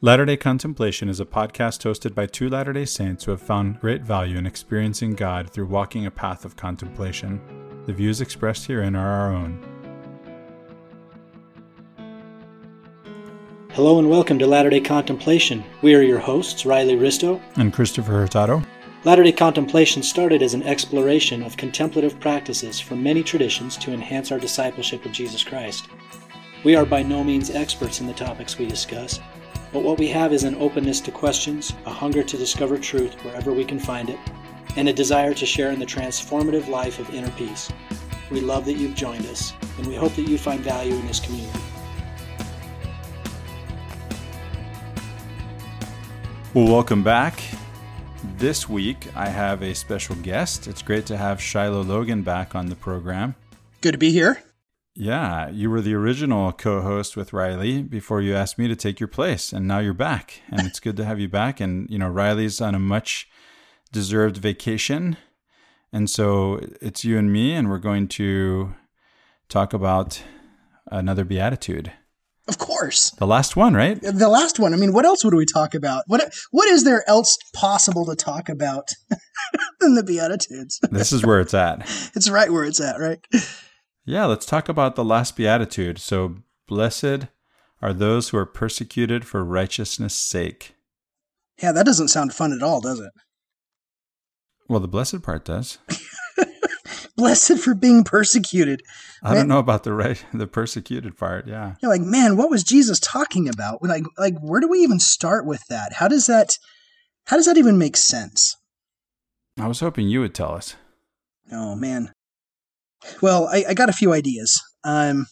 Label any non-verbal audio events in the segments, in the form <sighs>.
Latter day Contemplation is a podcast hosted by two Latter day Saints who have found great value in experiencing God through walking a path of contemplation. The views expressed herein are our own. Hello and welcome to Latter day Contemplation. We are your hosts, Riley Risto and Christopher Hurtado. Latter day Contemplation started as an exploration of contemplative practices from many traditions to enhance our discipleship of Jesus Christ. We are by no means experts in the topics we discuss but what we have is an openness to questions, a hunger to discover truth wherever we can find it, and a desire to share in the transformative life of inner peace. We love that you've joined us, and we hope that you find value in this community. Well, welcome back. This week I have a special guest. It's great to have Shiloh Logan back on the program. Good to be here. Yeah, you were the original co host with Riley before you asked me to take your place, and now you're back. And it's good to have you back. And, you know, Riley's on a much deserved vacation. And so it's you and me, and we're going to talk about another beatitude. Of course. The last one, right? The last one. I mean, what else would we talk about? What what is there else possible to talk about <laughs> than the beatitudes? this is where it's at. <laughs> It's right where it's at, right? Yeah, let's talk about the last beatitude. So, blessed are those who are persecuted for righteousness' sake. Yeah, that doesn't sound fun at all, does it? Well, the blessed part does. <laughs> blessed for being persecuted. I man, don't know about the right <laughs> the persecuted part, yeah. You're like, man, what was Jesus talking about? Like like where do we even start with that? How does that how does that even make sense? I was hoping you would tell us. Oh man. Well, I, I got a few ideas. Um,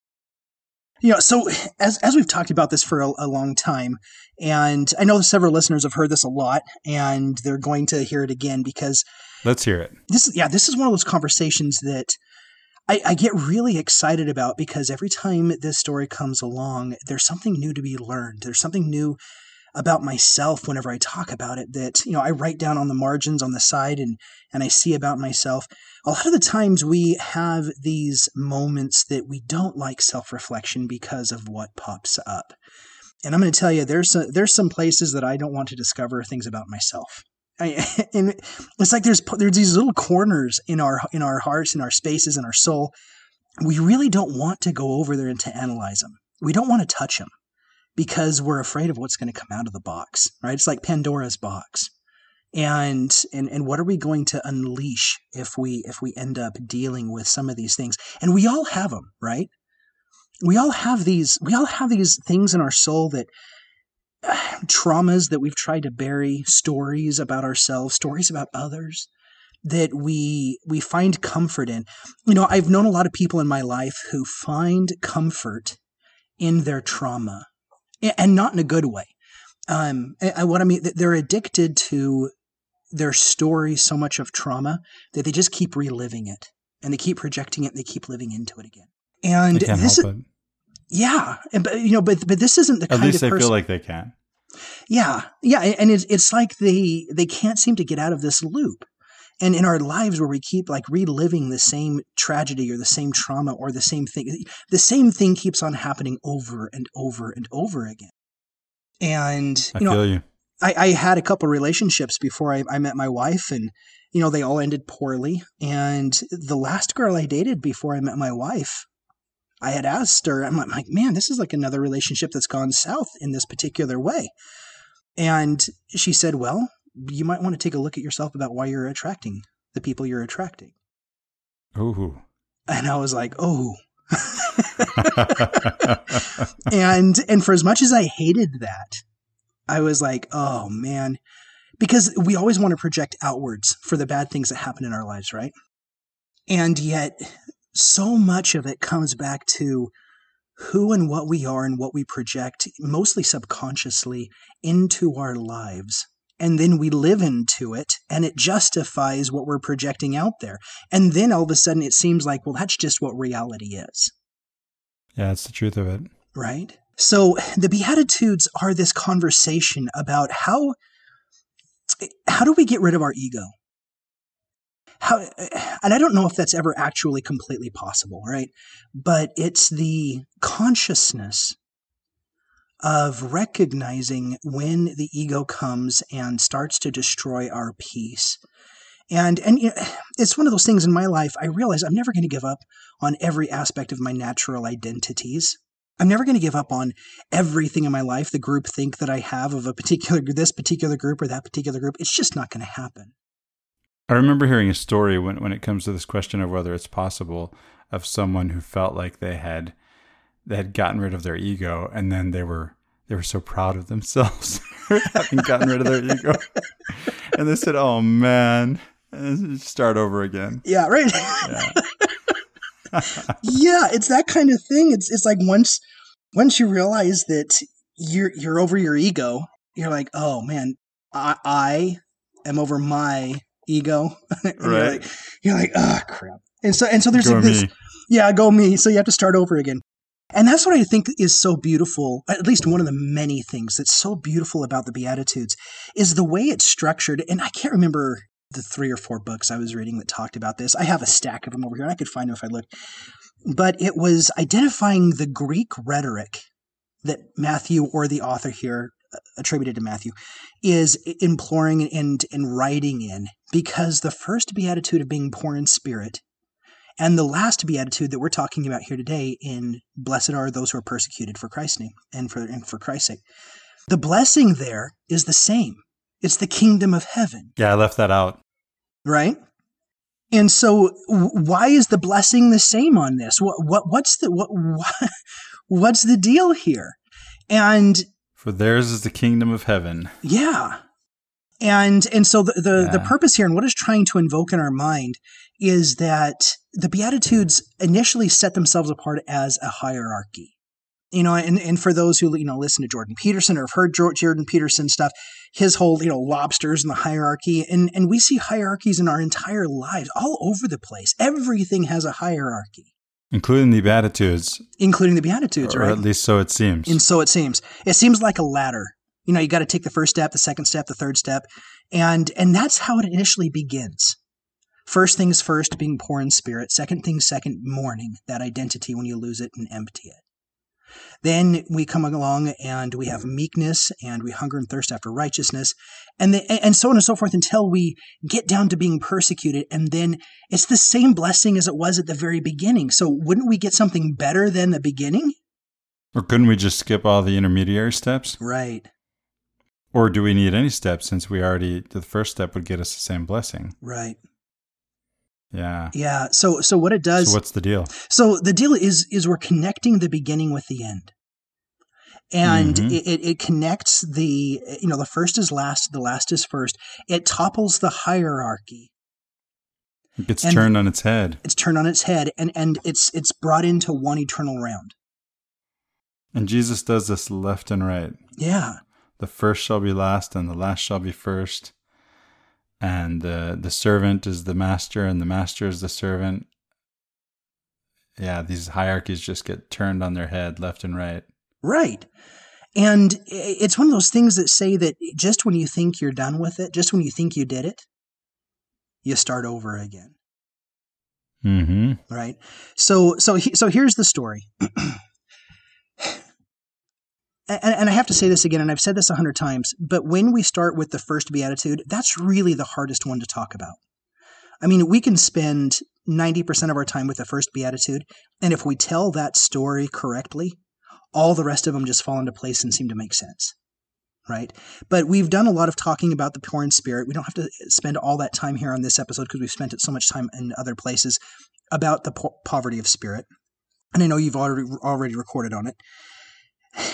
you know, so as as we've talked about this for a, a, long time, and I know several listeners have heard this a lot, and they're going to hear it again because let's hear it. This is yeah, this is one of those conversations that I, I get really excited about because every time this story comes along, there's something new to be learned. There's something new about myself whenever I talk about it that, you know, I write down on the margins on the side and, and I see about myself. A lot of the times we have these moments that we don't like self reflection because of what pops up. And I'm going to tell you, there's a, there's some places that I don't want to discover things about myself. I, <laughs> and it's like there's there's these little corners in our in our hearts, in our spaces, in our soul. We really don't want to go over there and to analyze them. We don't want to touch them because we're afraid of what's going to come out of the box, right? It's like Pandora's box. And, and and what are we going to unleash if we if we end up dealing with some of these things and we all have them right we all have these we all have these things in our soul that uh, <sighs> traumas that we've tried to bury stories about ourselves stories about others that we we find comfort in you know i've known a lot of people in my life who find comfort in their trauma and not in a good way. Um, I, what I mean, they're addicted to their story so much of trauma that they just keep reliving it and they keep projecting it and they keep living into it again. And this is, yeah, but you know, but but this isn't the kind of at least they person, feel like they can. Yeah, yeah, and it's it's like they they can't seem to get out of this loop. And in our lives where we keep like reliving the same tragedy or the same trauma or the same thing, the same thing keeps on happening over and over and over again. And you I know, you. I, I, had a couple relationships before I, I met my wife, and you know they all ended poorly. And the last girl I dated before I met my wife, I had asked her, I'm like, man, this is like another relationship that's gone south in this particular way. And she said, well, you might want to take a look at yourself about why you're attracting the people you're attracting. Ooh. And I was like, oh. <laughs> <laughs> and and for as much as I hated that, I was like, oh man. Because we always want to project outwards for the bad things that happen in our lives, right? And yet so much of it comes back to who and what we are and what we project, mostly subconsciously, into our lives and then we live into it and it justifies what we're projecting out there. And then all of a sudden it seems like, well, that's just what reality is. Yeah, that's the truth of it. Right? So the Beatitudes are this conversation about how how do we get rid of our ego? How, and I don't know if that's ever actually completely possible, right? But it's the consciousness of recognizing when the ego comes and starts to destroy our peace. And and you know, <sighs> it's one of those things in my life. I realize I'm never going to give up on every aspect of my natural identities. I'm never going to give up on everything in my life. The group think that I have of a particular this particular group or that particular group. It's just not going to happen. I remember hearing a story when when it comes to this question of whether it's possible of someone who felt like they had they had gotten rid of their ego and then they were they were so proud of themselves <laughs> for having gotten rid of their ego. And they said, "Oh man, start over again." Yeah, right. Yeah. yeah, it's that kind of thing. It's it's like once once you realize that you're you're over your ego, you're like, oh man, I, I am over my ego. <laughs> And You're Right. like, you're like, oh crap. And so and so there's Go like this me. yeah, go me. So you have to start over again. And that's what I think is so beautiful, at least one of the many things that's so beautiful about the Beatitudes, is the way it's structured. And I can't remember the three or four books I was reading that talked about this. I have a stack of them over here, and I could find them if I looked. But it was identifying the Greek rhetoric that Matthew or the author here uh, attributed to Matthew is imploring and, and writing in because the first beatitude of being poor in spirit and the last beatitude that we're talking about here today in blessed are those who are persecuted for Christ's name and for and for Christ's sake. The blessing there is the same. It's the kingdom of heaven, Yeah, I left that out. right? And so why is the blessing the same on this? What what what's the what, what <laughs> what's the deal here? And For theirs is the kingdom of heaven. yeah. And and so the the, the purpose here and what is trying to invoke in our mind is that the Beatitudes initially set themselves apart as a hierarchy. You know, and, and for those who, you know, listen to Jordan Peterson or have heard Jordan Peterson stuff, his whole, you know, lobsters and the hierarchy, and, and we see hierarchies in our entire lives all over the place. Everything has a hierarchy, Including the Beatitudes, including the Beatitudes, or right? at least so it seems. And so it seems. It seems like a ladder. You know, you got to take the first step, the second step, the third step, and and that's how it initially begins. First things first, being poor in spirit. Second things second, mourning that identity when you lose it and empty it. Then we come along and we have meekness and we hunger and thirst after righteousness, and the, and so on and so forth until we get down to being persecuted, and then it's the same blessing as it was at the very beginning. So wouldn't we get something better than the beginning? or couldn't we just skip all the intermediary steps? Right. Or do we need any steps since we already, the first step would get us the same blessing? Right. Yeah. Yeah. So so what it does So what's the deal? so the deal is is we're connecting the beginning with the end. And Mhm. it, it, it connects the you know the first is last, the last is first. It topples the hierarchy. It gets And- turned on its head. It's turned on its head and, and it's it's brought into one eternal round. And Jesus does this left and right. Yeah. The first shall be last, and the last shall be first. And uh, the servant is the master, and the master is the servant. Yeah, these hierarchies just get turned on their head left and right. Right. And it's one of those things that say that just when you think you're done with it, just when you think you did it, you start over again. Mm-hmm. right so so he, so here's the story <clears throat> and, i have to say this again and i've said this a hundred times but when we start with the first beatitude that's really the hardest one to talk about. I mean we can spend 90% of our time with the first beatitude and if we tell that story correctly all the rest of them just fall into place and seem to make sense right? But we've done a lot of talking about the poor in spirit. We don't have to spend all that time here on this episode because we've spent it so much time in other places about the po- poverty of spirit. And i know you've already already recorded on it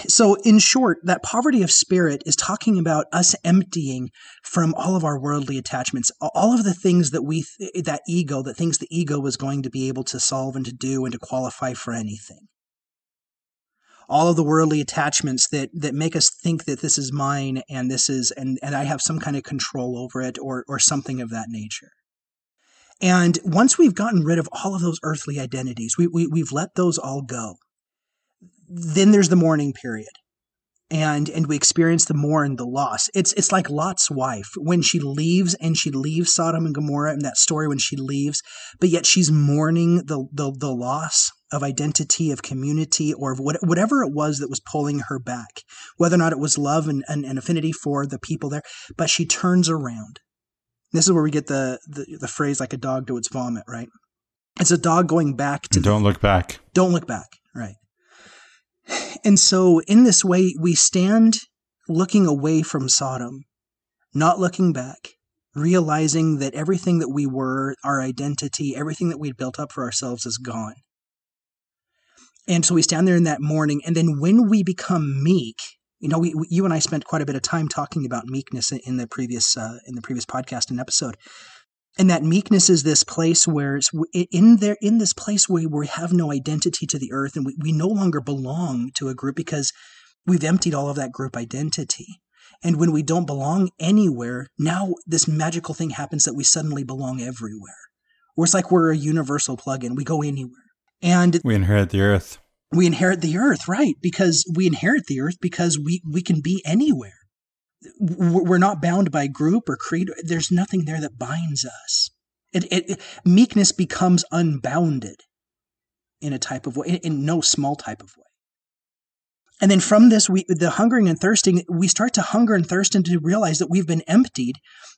so in short that poverty of spirit is talking about us emptying from all of our worldly attachments all of the things that we th- that ego that things the ego was going to be able to solve and to do and to qualify for anything all of the worldly attachments that that make us think that this is mine and this is and and I have some kind of control over it or or something of that nature. And once we've gotten rid of all of those earthly identities, we, we we've let those all go. Then there's the mourning period. And and we experience the mourn, the loss. It's it's like Lot's wife when she leaves and she leaves Sodom and Gomorrah in that story when she leaves, but yet she's mourning the the, the loss of identity, of community, or of what, whatever it was that was pulling her back, whether or not it was love and, and, and affinity for the people there. But she turns around. This is where we get the, the, the phrase like a dog to its vomit, right? It's a dog going back to. Don't the, look back. Don't look back, right? And so, in this way, we stand looking away from Sodom, not looking back, realizing that everything that we were, our identity, everything that we'd built up for ourselves is gone. And so we stand there in that mourning, and then when we become meek, you know, we, you and I spent quite a bit of time talking about meekness in the previous uh, in the previous podcast and episode. And that meekness is this place where it's in there in this place where we have no identity to the earth, and we, we no longer belong to a group because we've emptied all of that group identity. And when we don't belong anywhere, now this magical thing happens that we suddenly belong everywhere. Or it's like we're a universal plug-in. We go anywhere. And we inherit the earth. We inherit the earth, right? Because we inherit the earth because we, we can be anywhere. We're not bound by group or creed. There's nothing there that binds us. It, it, meekness becomes unbounded in a type of way, in, in no small type of way. And then from this, we, the hungering and thirsting, we start to hunger and thirst and to realize that we've been emptied,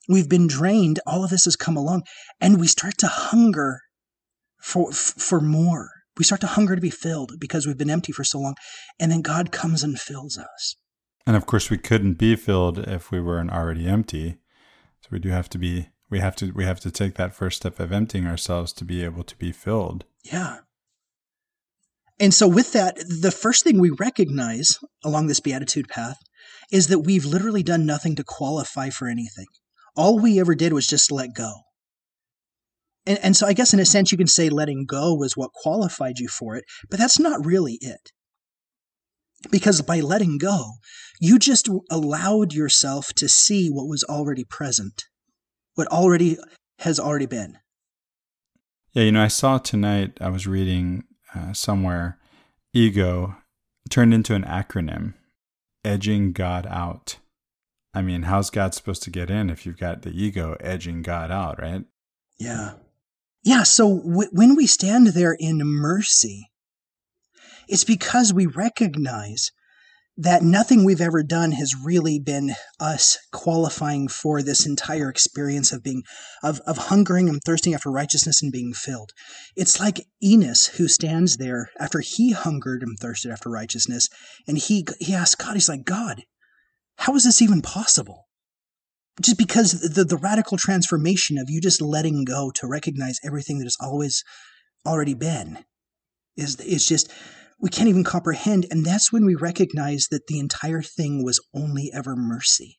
we've been drained. All of this has come along, and we start to hunger for for more. We start to hunger to be filled because we've been empty for so long, and then God comes and fills us. And of course, we couldn't be filled if we weren't already empty. So we do have to be. We have to. We have to take that first step of emptying ourselves to be able to be filled. Yeah. And so, with that, the first thing we recognize along this beatitude path is that we've literally done nothing to qualify for anything. All we ever did was just let go. And, and so, I guess in a sense, you can say letting go was what qualified you for it, but that's not really it. Because by letting go, you just allowed yourself to see what was already present, what already has already been. Yeah, you know, I saw tonight, I was reading uh, somewhere, ego turned into an acronym, edging God out. I mean, how's God supposed to get in if you've got the ego edging God out, right? Yeah. Yeah. So w- when we stand there in mercy, it's because we recognize that nothing we've ever done has really been us qualifying for this entire experience of being of, of hungering and thirsting after righteousness and being filled. It's like enos who stands there after he hungered and thirsted after righteousness and he he asked god he's like god how is this even possible? Just because the, the radical transformation of you just letting go to recognize everything that has always already been is is just we can't even comprehend. And that's when we recognize that the entire thing was only ever mercy.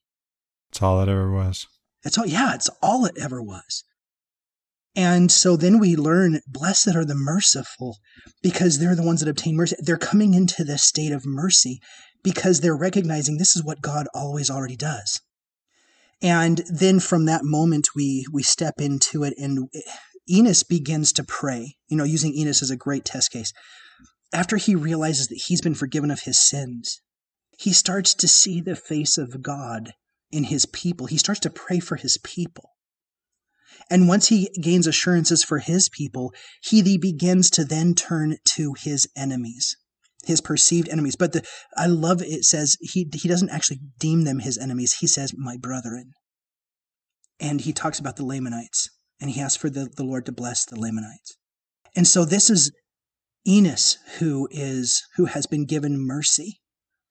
It's all it ever was. That's all, yeah, it's all it ever was. And so then we learn, blessed are the merciful, because they're the ones that obtain mercy. They're coming into this state of mercy because they're recognizing this is what God always already does. And then from that moment, we we step into it, and Enos begins to pray. You know, using Enos as a great test case after he realizes that he's been forgiven of his sins, he starts to see the face of God in his people. He starts to pray for his people. And once he gains assurances for his people, he begins to then turn to his enemies, his perceived enemies. But the, I love it says he, he doesn't actually deem them his enemies. He says, my brethren. And he talks about the Lamanites and he asks for the, the Lord to bless the Lamanites. And so this is Enos, who is who has been given mercy,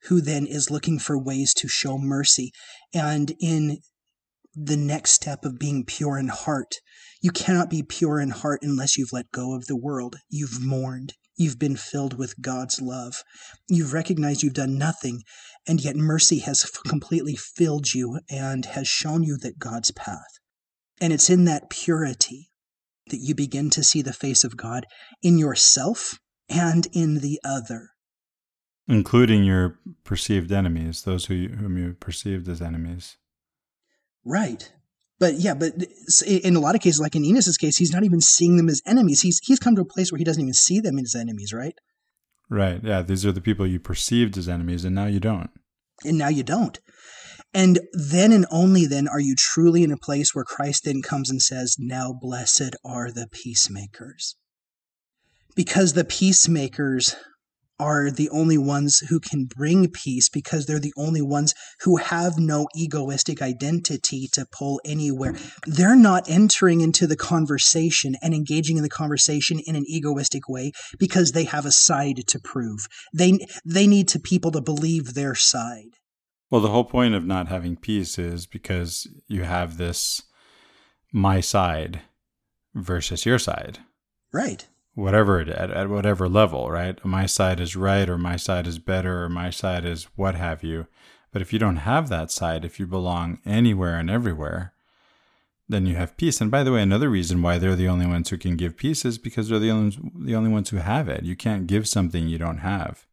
who then is looking for ways to show mercy. And in the next step of being pure in heart, you cannot be pure in heart unless you've let go of the world. You've mourned. You've been filled with God's love. You've recognized you've done nothing, and yet mercy has completely filled you and has shown you that God's path. And it's in that purity that you begin to see the face of God in yourself and in the other. Including your perceived enemies, those who, whom you perceived as enemies. Right. But yeah, but in a lot of cases, like in Enos's case, he's not even seeing them as enemies. He's he's come to a place where he doesn't even see them as enemies, right? Right. Yeah. These are the people you perceived as enemies, and now you don't. And now you don't. And then and only then are you truly in a place where Christ then comes and says, Now blessed are the peacemakers. Because the peacemakers are the only ones who can bring peace because they're the only ones who have no egoistic identity to pull anywhere. They're not entering into the conversation and engaging in the conversation in an egoistic way because they have a side to prove. They they need to people to believe their side. Well, the whole point of not having peace is because you have this my side versus your side. Right whatever it at, at whatever level, right? My side is right or my side is better or my side is what have you. But if you don't have that side, if you belong anywhere and everywhere, then you have peace. And by the way, another reason why they're the only ones who can give peace is because they're the only, the only ones who have it. You can't give something you don't have.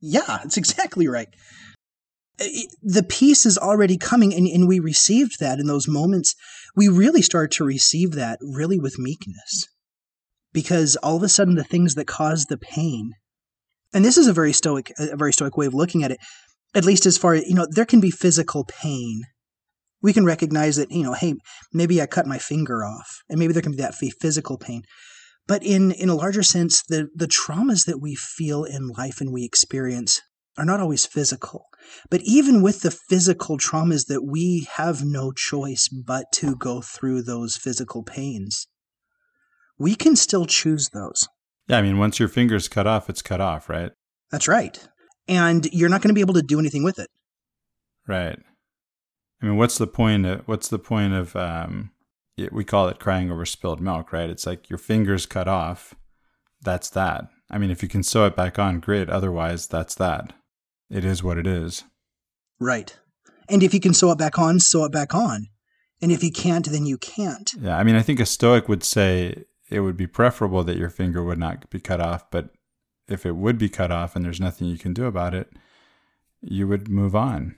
Yeah, that's exactly right. the peace is already coming, and, and we received that in those moments. We really start to receive that really with meekness because all of a sudden the things that cause the pain and this is a very stoic a very stoic way of looking at it at least as far as you know there can be physical pain. We can recognize that you know hey maybe i cut my finger off and maybe there can be that physical pain. But in in a larger sense the the traumas that we feel in life and we experience are not always physical. But even with the physical traumas that we have no choice but to go through those physical pains we can still choose those. Yeah, I mean, once your finger's cut off, it's cut off, right? That's right. And you're not going to be able to do anything with it. Right. I mean, what's the point of, what's the point of um we call it crying over spilled milk, right? It's like your finger's cut off. That's that. I mean, if you can sew it back on, great. Otherwise, that's that. It is what it is. Right. And if you can sew it back on, sew it back on. And if you can't, then you can't. Yeah. I mean, I think a Stoic would say it would be preferable that your finger would not be cut off. But if it would be cut off and there's nothing you can do about it, you would move on.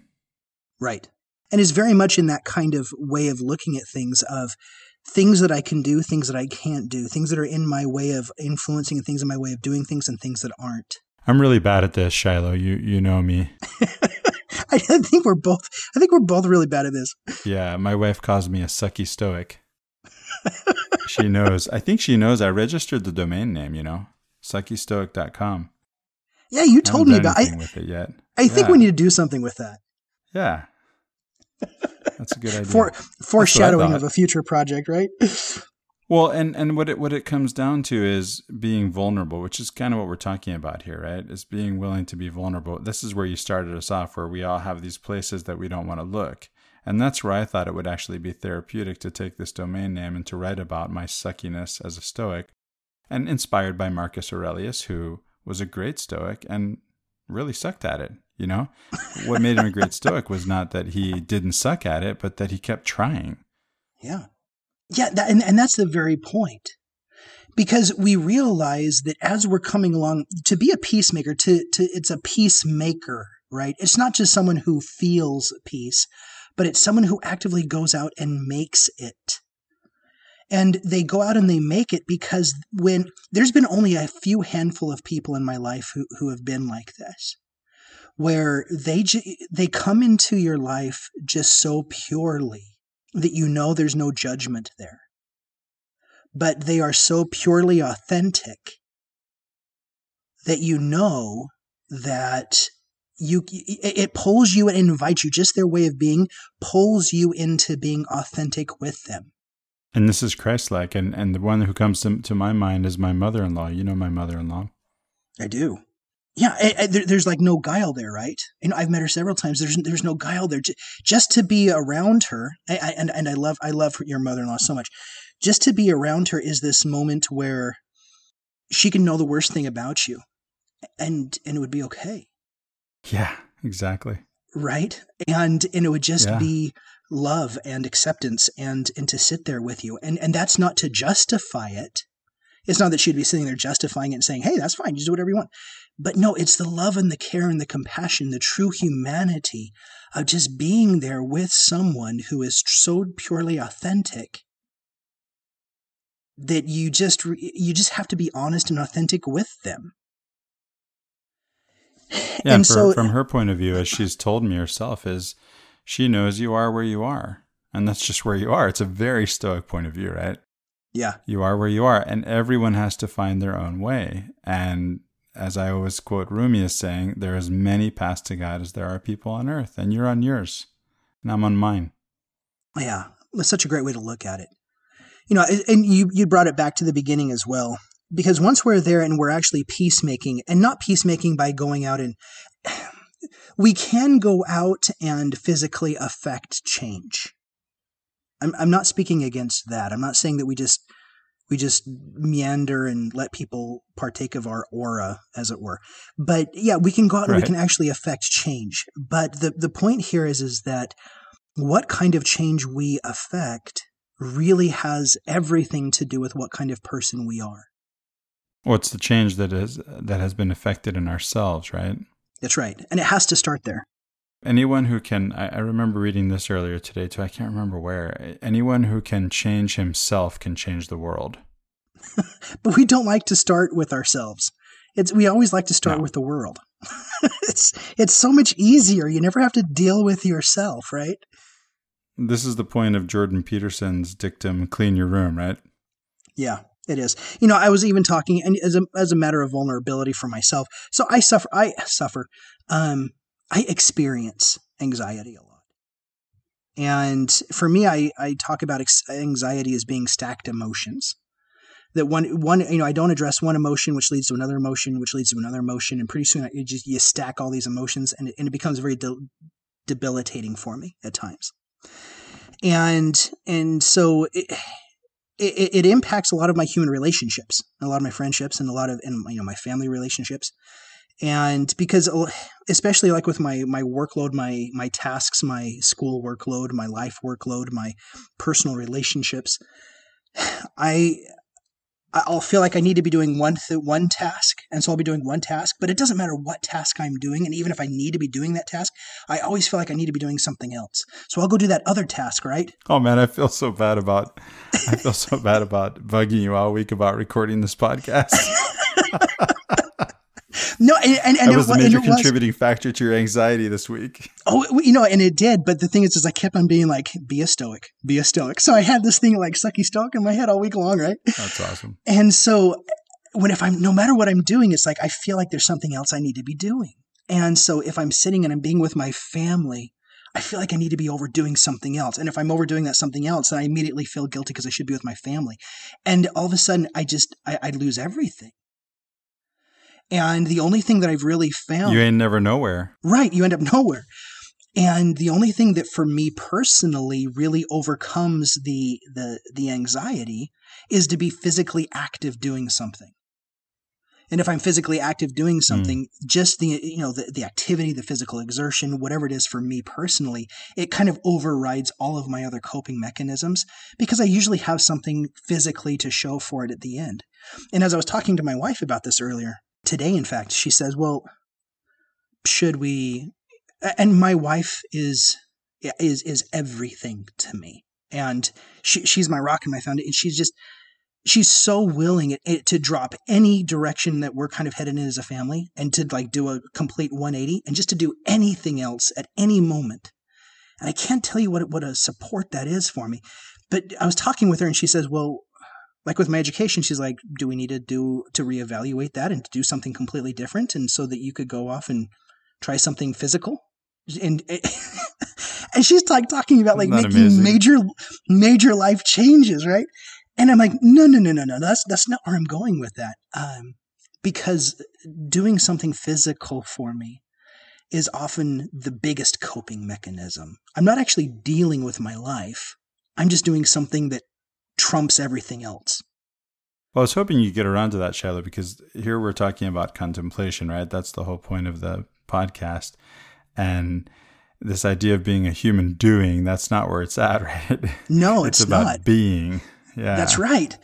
Right. And is very much in that kind of way of looking at things of things that I can do, things that I can't do, things that are in my way of influencing and things in my way of doing things and things that aren't. I'm really bad at this, Shiloh. You you know me. <laughs> I think we're both I think we're both really bad at this. Yeah, my wife calls me a sucky stoic <laughs> she knows. I think she knows. I registered the domain name. You know, suckystoic.com. Yeah, you told me about. I, with it yet. I think we need to do something with that. Yeah, that's a good <laughs> idea. For foreshadowing of a future project, right? <laughs> Well, and and what it what it comes down to is being vulnerable, which is kind of what we're talking about here, right? Is being willing to be vulnerable. This is where you started us off, where we all have these places that we don't want to look. And that's where I thought it would actually be therapeutic to take this domain name and to write about my suckiness as a Stoic, and inspired by Marcus Aurelius, who was a great Stoic and really sucked at it. You know, what made him a great Stoic was not that he didn't suck at it, but that he kept trying. Yeah. Yeah. That, and, and that's the very point because we realize that as we're coming along to be a peacemaker to, to it's a peacemaker right it's not just someone who feels peace but it's someone who actively goes out and makes it. And they go out and they make it because when there's been only a few handful of people in my life who, who have been like this, where they they come into your life just so purely that you know there's no judgment there. But they are so purely authentic that you know that you it pulls you and invites you just their way of being pulls you into being authentic with them. And this is christ-like and and the one who comes to, to my mind is my mother-in-law. You know my mother-in-law. I do. Yeah I, I, there, there's like no guile there right? You know i've met her several times. There's there's no guile there. Just to be around her I, and and i love i love your mother-in-law so much. Just to be around her is this moment where she can know the worst thing about you and and it would be okay yeah, exactly. Right? And and it would just yeah. be love and acceptance and and to sit there with you. And and that's not to justify it. It's not that she'd be sitting there justifying it and saying, "Hey, that's fine. You do whatever you want." But no, it's the love and the care and the compassion, the true humanity of just being there with someone who is so purely authentic that you just you just have to be honest and authentic with them yeah, and for, so, from her point of view, as she's told me herself, is she knows you are where you are, and that's just where you are. It's a very stoic point of view, right? Yeah. You are where you are, and everyone has to find their own way. And as I always quote Rumi as saying, there is many paths to God as there are people on earth, and you're on yours, and I'm on mine. Yeah, that's such a great way to look at it. You know, and you you brought it back to the beginning as well, because once we're there and we're actually peacemaking, and not peacemaking by going out and <sighs> we can go out and physically affect change. I'm I'm not speaking against that. I'm not saying that we just we just meander and let people partake of our aura as it were but yeah we can go out right. and we can actually affect change but the the point here is is that what kind of change we affect really has everything to do with what kind of person we are what's the change that is that has been affected in ourselves right? That's right. And it has to start there. Anyone who can I, I, remember reading this earlier today too. I can't remember where. Anyone who can change himself can change the world. <laughs> But we don't like to start with ourselves. It's we always like to start no. with the world. <laughs> It's it's so much easier. You never have to deal with yourself right? This is the point of jordan peterson's dictum clean your room right? Yeah it is you know i was even talking and as a, as a matter of vulnerability for myself so i suffer i suffer um I experience anxiety a lot. And for me, I, I talk about anxiety as being stacked emotions. That one, one, you know, I don't address one emotion, which leads to another emotion, which leads to another emotion, and pretty soon you just you stack all these emotions, and it, and it becomes very de- debilitating for me at times. And and so it, it, it impacts a lot of my human relationships, a lot of my friendships, and a lot of and you know my family relationships. And because oh, especially like with my my workload my my tasks my school workload my life workload my personal relationships <sighs> i I'll feel like I need to be doing one th- one task, and so I'll be doing one task. But it doesn't matter what task I'm doing, and even if I need to be doing that task, I always feel like I need to be doing something else. So I'll go do that other task, right? Oh man, I feel so bad about I feel so bad about bugging you all week about recording this podcast. <laughs> No, and, and, and that was it, the major contributing was, factor to your anxiety this week. Oh, you know, and it did. But the thing is, is I kept on being like, "Be a stoic, be a stoic." So I had this thing like sucky stoic in my head all week long, right? That's awesome. And so when if I'm no matter what I'm doing, it's like I feel like there's something else I need to be doing. And so if I'm sitting and I'm being with my family, I feel like I need to be overdoing something else. And if I'm overdoing that something else, then I immediately feel guilty because I should be with my family. And all of a sudden, I just I, I lose everything. And the only thing that I've really found. You ain't never nowhere. Right. You end up nowhere. And the only thing that for me personally really overcomes the, the, the anxiety is to be physically active doing something. And if I'm physically active doing hmm. something, mm. just the you know the, the activity, the physical exertion, whatever it is for me personally, it kind of overrides all of my other coping mechanisms because I usually have something physically to show for it at the end. And as I was talking to my wife about this earlier, today, in fact, she says, "Well, should we?" And my wife is is is everything to me, and she she's my rock and my foundation. And she's just she's so willing to drop any direction that we're kind of headed in as a family, and to like do a complete 180, and just to do anything else at any moment. And I can't tell you what what a support that is for me. But I was talking with her, and she says, "Well, like with my education, she's like, do we need to do to reevaluate that and to do something completely different, and so that you could go off and try something physical? And <laughs> and she's like talking about like making amazing? major major life changes, right? And I'm like, no, no, no, no, no. That's that's not where I'm going with that. Um, because doing something physical for me is often the biggest coping mechanism. I'm not actually dealing with my life. I'm just doing something that trumps everything else. Well, I was hoping you'd get around to that, Shiloh, because here we're talking about contemplation, right? That's the whole point of the podcast. And this idea of being a human doing, that's not where it's at, <laughs> right? No, it's, it's about not. being. Yeah. That's right.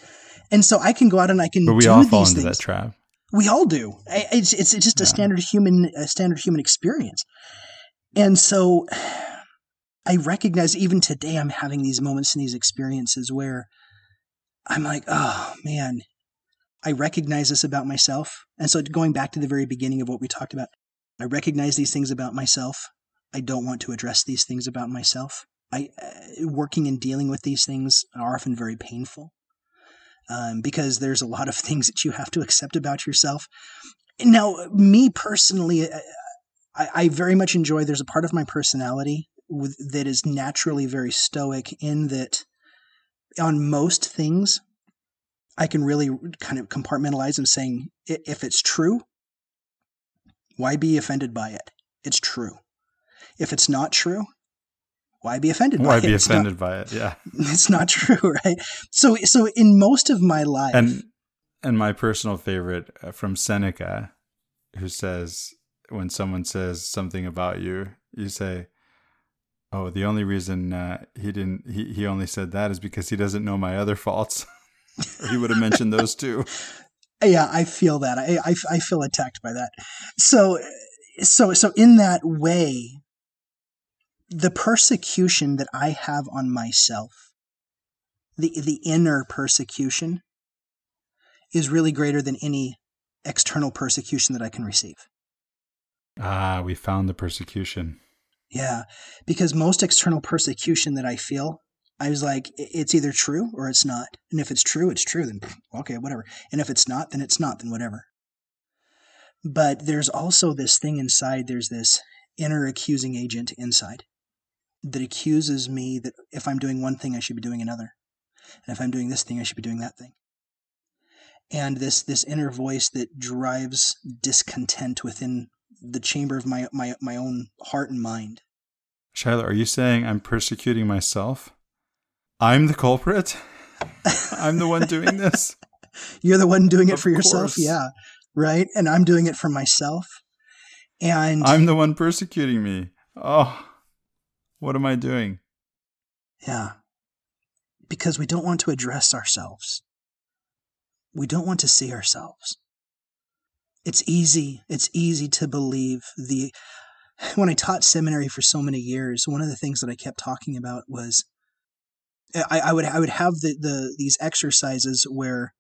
And so I can go out and I can but we all fall into things. that trap. We all do. It's, it's just a standard human, a standard human experience. And so <sighs> I recognize even today I'm having these moments and these experiences where I'm like, oh man, I recognize this about myself. And so going back to the very beginning of what we talked about, I recognize these things about myself. I don't want to address these things about myself. I uh, working and dealing with these things are often very painful. um, because there's a lot of <laughs> things that you have to accept about yourself. Now, me personally, uh, I, I very much enjoy. There's a part of my personality with, that is naturally very stoic in that on most things I can really kind of compartmentalize and saying if it's true, why be offended by it? It's true. If it's not true, why be offended why by be it? offended not, by it? Yeah. <laughs> It's not true, right? So so in most of my life And and my personal favorite uh, from Seneca who says when someone says something about you, you say, "Oh, the only reason uh, he didn't he, he only said that is because he doesn't know my other faults." <laughs> he would have mentioned those too. Yeah, I feel that. I, I, I feel attacked by that. So so so in that way, the persecution that I have on myself, the the inner persecution, is really greater than any external persecution that I can receive. Ah, we found the persecution. Yeah, because most external persecution that I feel I was like, it's either true or it's not. And if it's true, it's true. Then okay, whatever. And if it's not, then it's not. Then whatever. But there's also this thing inside. There's this inner accusing agent inside that accuses me that if I'm doing one thing, I should be doing another. And if I'm doing this thing, I should be doing that thing. And this this inner voice that drives discontent within the chamber of my my my own heart and mind. Shiloh, are you saying I'm persecuting myself? I'm the culprit. <laughs> I'm the one doing this. You're the one doing it Of for yourself, course. yeah, right. And I'm doing it for myself. And I'm the one persecuting me. Oh, what am I doing? yeah, because we don't want to address ourselves. We don't want to see ourselves. It's easy. It's easy to believe the. When I taught seminary for so many years, one of the things that I kept talking about was I, I would I would have the, the these exercises where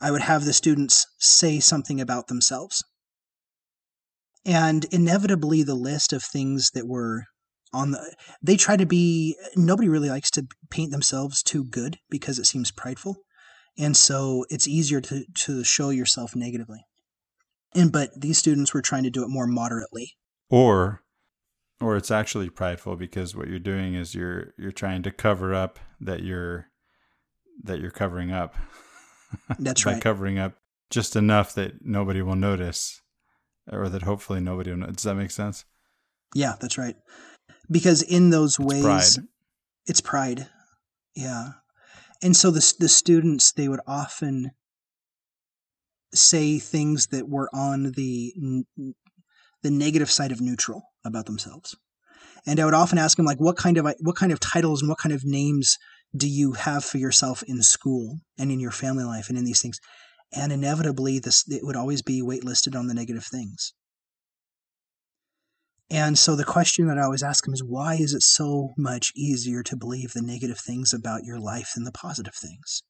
I would have the students say something about themselves. And inevitably the list of things that were on the they try to be nobody really likes to paint themselves too good because it seems prideful. And so it's easier to, to show yourself negatively. And but these students were trying to do it more moderately. Or or it's actually prideful because what you're doing is you're you're trying to cover up that you're that you're covering up. <laughs> That's By right. covering up just enough that nobody will notice or that hopefully nobody will know. Does that make sense? Yeah, that's right. Because in those It's ways pride. it's pride yeah and so the, the students they would often say things that were on the the negative side of neutral about themselves. And i would often ask them like what kind of what kind of titles and what kind of names do you have for yourself in school and in your family life and in these things? And inevitably this it would always be waitlisted on the negative things. And so the question that I always ask them is why is it so much easier to believe the negative things about your life than the positive things?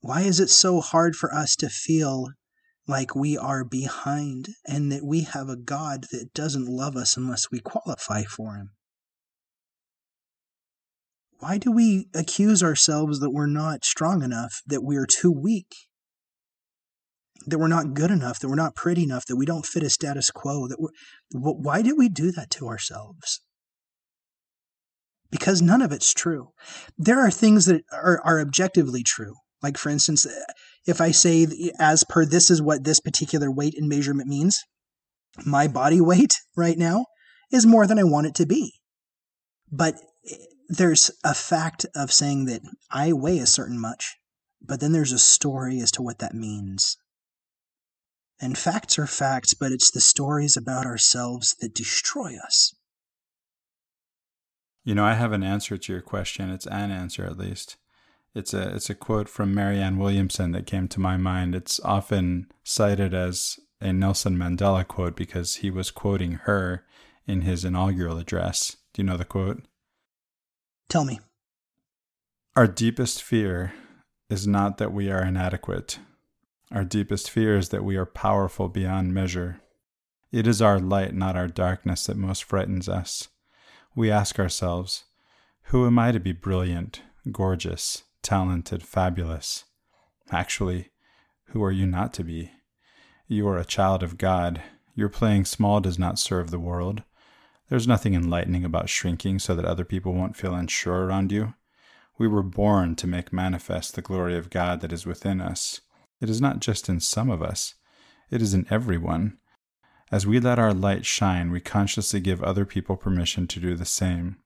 Why is it so hard for us to feel like we are behind and that we have a God that doesn't love us unless we qualify for Him? Why do we accuse ourselves that we're not strong enough, that we're too weak, that we're not good enough, that we're not pretty enough, that we don't fit a status quo? That why do we do that to ourselves? Because none of it's true. There are things that are, are objectively true. Like, for instance, if I say, as per this is what this particular weight and measurement means, my body weight <laughs> right now is more than I want it to be. But eh, there's a fact of saying that I weigh a certain much, but then there's a story as to what that means. And facts are facts, but it's the stories about ourselves that destroy us. You know, I have an answer to your question. It's an answer at least. It's a it's a quote from Marianne Williamson that came to my mind. It's often cited as a Nelson Mandela quote because he was quoting her in his inaugural address. Do you know the quote? Tell me. Our deepest fear is not that we are inadequate. Our deepest fear is that we are powerful beyond measure. It is our light, not our darkness, that most frightens us. We ask ourselves, Who am I to be brilliant, gorgeous, talented, fabulous. Actually, who are you not to be? You are a child of God. Your playing small does not serve the world. There's nothing enlightening about shrinking so that other people won't feel unsure around you. We were born to make manifest the glory of God that is within us. It is not just in some of us, it is in everyone. As we let our light shine, we consciously give other people permission to do the same.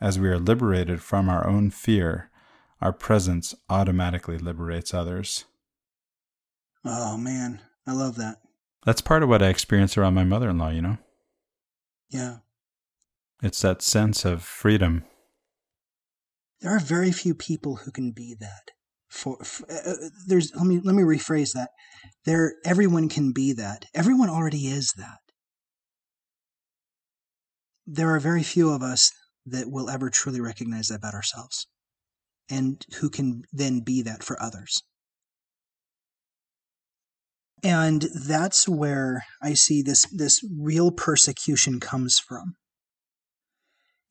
As we are liberated from our own fear, our presence automatically liberates others. Oh, man. I love that. That's part of what I experience around my mother in law, you know? Yeah. It's that sense of freedom. There are very few people who can be that. For, for uh, uh, there's let me let me rephrase that. There everyone can be that. Everyone already is that. There are very few of us that will ever truly recognize that about ourselves and who can then be that for others. And that's where I see this, this real persecution comes from.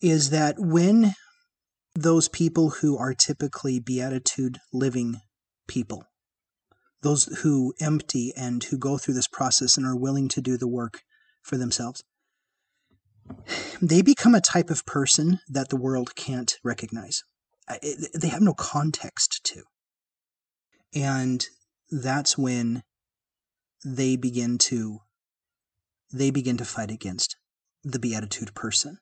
Is that when those people who are typically beatitude living people, those who empty and who go through this process and are willing to do the work for themselves, they become a type of person that the world can't recognize. They have no context to. And that's when they begin to they begin to fight against the beatitude person.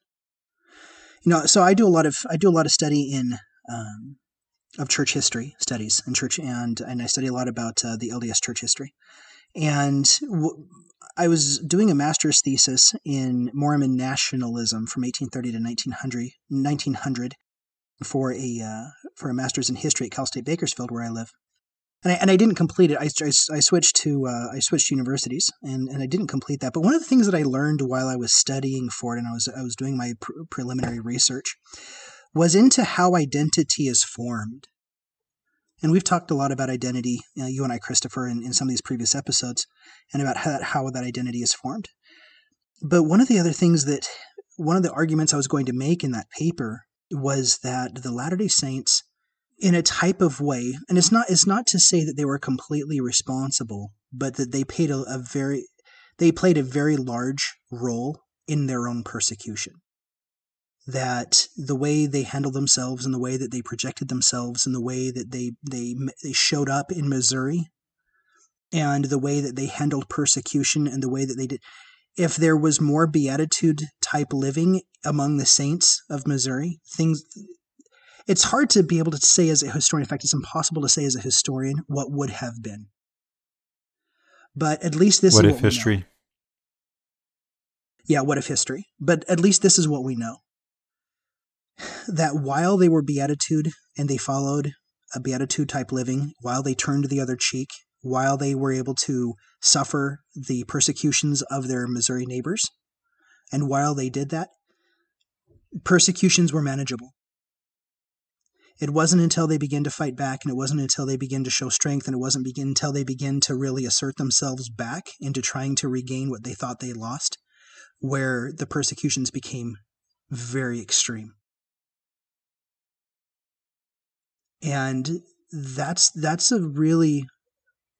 You know, so I do a lot of I do a lot of study in um, of church history studies and church and and I study a lot about uh, the LDS church history. And w- I was doing a master's thesis in Mormon nationalism from 1830 to 1900, 1900 for a uh, for a master's in history at Cal State Bakersfield, where I live and I, and I didn't complete it. I, I, I switched to uh, I switched universities, and, and I didn't complete that. But one of the things that I learned while I was studying for it, and I was I was doing my pr- preliminary research, was into how identity is formed. And we've talked a lot about identity, you, know, you and I, Christopher, in, in some of these previous episodes, and about how that, how that identity is formed. But one of the other things that one of the arguments I was going to make in that paper was that the Latter Day Saints in a type of way and it's not it's not to say that they were completely responsible but that they paid a, a very they played a very large role in their own persecution. That the way they handled themselves and the way that they projected themselves and the way that they they they showed up in Missouri and the way that they handled persecution and the way that they did if there was more beatitude type living among the saints of Missouri things it's hard to be able to say as a historian. In fact, it's impossible to say as a historian what would have been. But at least this what is if what history? Yeah, what if history? But at least this is what we know. That while they were beatitude and they followed a beatitude type living, while they turned the other cheek, while they were able to suffer the persecutions of their Missouri neighbors, and while they did that, persecutions were manageable. It wasn't until they began to fight back, and it wasn't until they began to show strength, and it wasn't begin, until they began to really assert themselves back into trying to regain what they thought they lost, where the persecutions became very extreme. And that's that's a really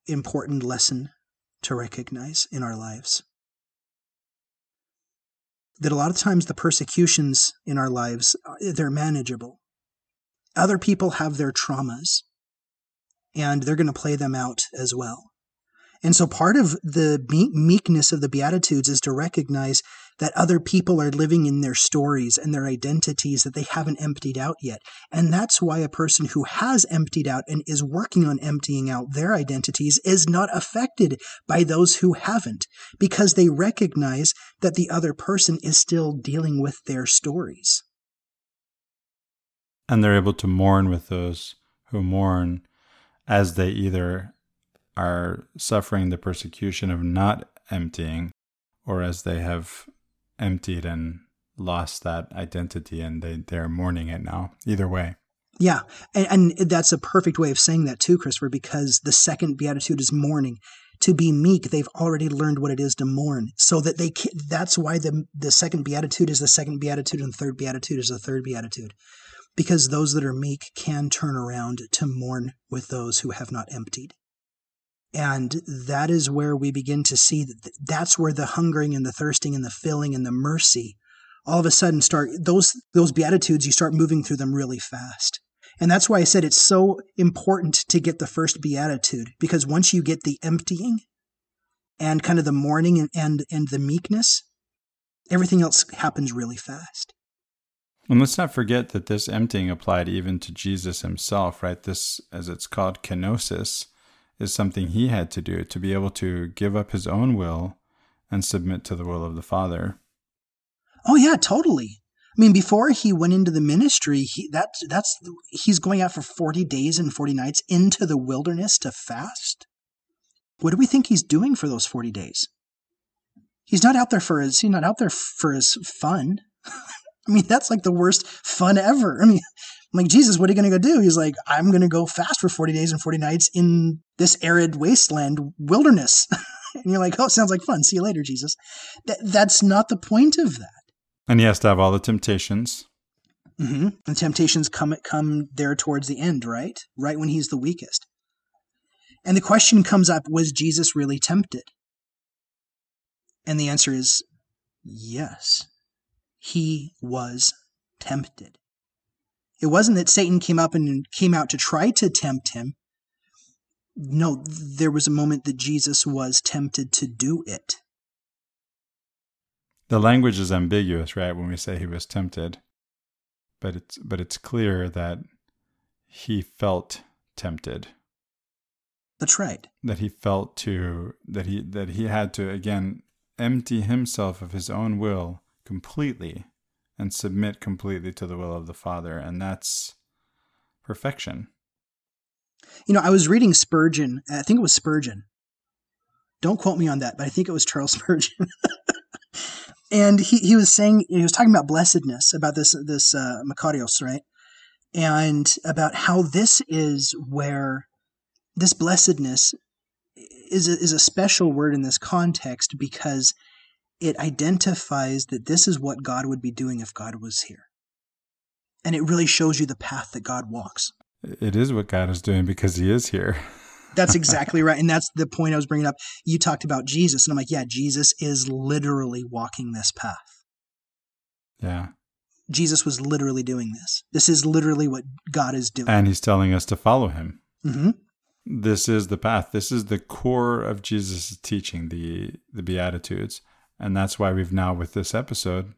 important lesson to recognize in our lives. That a lot of times the persecutions in our lives uh, they're manageable other people have their traumas and they're going to play them out as well. And so part of the meekness of the Beatitudes is to recognize that other people are living in their stories and their identities that they haven't emptied out yet. And that's why a person who has emptied out and is working on emptying out their identities is not affected by those who haven't, because they recognize that the other person is still dealing with their stories and they're able to mourn with those who mourn as they either are suffering the persecution of not emptying or as they have emptied and lost that identity and they, they're mourning it now. Either way. Yeah. And, and that's a perfect way of saying that too, Christopher, because the second beatitude is mourning. To be meek, they've already learned what it is to mourn. So that they can, that's why the, the second beatitude is the second beatitude and the third beatitude is the third beatitude because those that are meek can turn around to mourn with those who have not emptied. And that is where we begin to see that that's where the hungering and the thirsting and the filling and the mercy all of a sudden start those those beatitudes you start moving through them really fast. And that's why I said it's so important to get the first beatitude because once you get the emptying and kind of the mourning and and, and the meekness, everything else happens really fast. And let's not forget that this emptying applied even to Jesus himself, right? This, as it's called, kenosis, is something he had to do to be able to give up his own will and submit to the will of the Father. Oh yeah, totally. I mean, before he went into the ministry, he that that's he's going out for forty days and forty nights into the wilderness to fast. What do we think he's doing for those forty days? He's not out there for his he's not out there for his fun. <laughs> I mean, that's like the worst fun ever. I mean, <laughs> I'm like, Jesus, what are you going to go do? He's like, I'm going to go fast for 40 days and 40 nights in this arid wasteland wilderness. <laughs> and you're like, oh, sounds like fun. See you later, Jesus. Th- that's not the point of that. And he has to have all the temptations. Mm-hmm. And temptations come come there towards the end, right? Right when he's the weakest. And the question comes up: Was Jesus really tempted? And the answer is yes. He was tempted. It wasn't that Satan came up and came out to try to tempt him. No, there was a moment that Jesus was tempted to do it. The language is ambiguous, right? When we say he was tempted, but it's but it's clear that he felt tempted. That's right. That he felt to that he that he had to again empty himself of his own will completely and submit completely to the will of the Father, and that's perfection. You know, I was reading Spurgeon. I think it was Spurgeon. Don't quote me on that, but I think it was Charles <laughs> Spurgeon. and he, he was saying he was talking about blessedness about this this uh, Makarios, right? And about how this is where this blessedness is a, is a special word in this context because it identifies that this is what God would be doing if God was here. And it really shows you the path that God walks. It is what God is doing because he is here. That's <laughs> exactly right. And that's the point I was bringing up. You talked about Jesus, and I'm like, yeah, Jesus is literally walking this path. Yeah. Jesus was literally doing this. This is literally what God is doing. And he's telling us to follow him. Mm-hmm. This is the path. This is the core of Jesus' teaching, the, the Beatitudes. And that's why we've now, with this episode,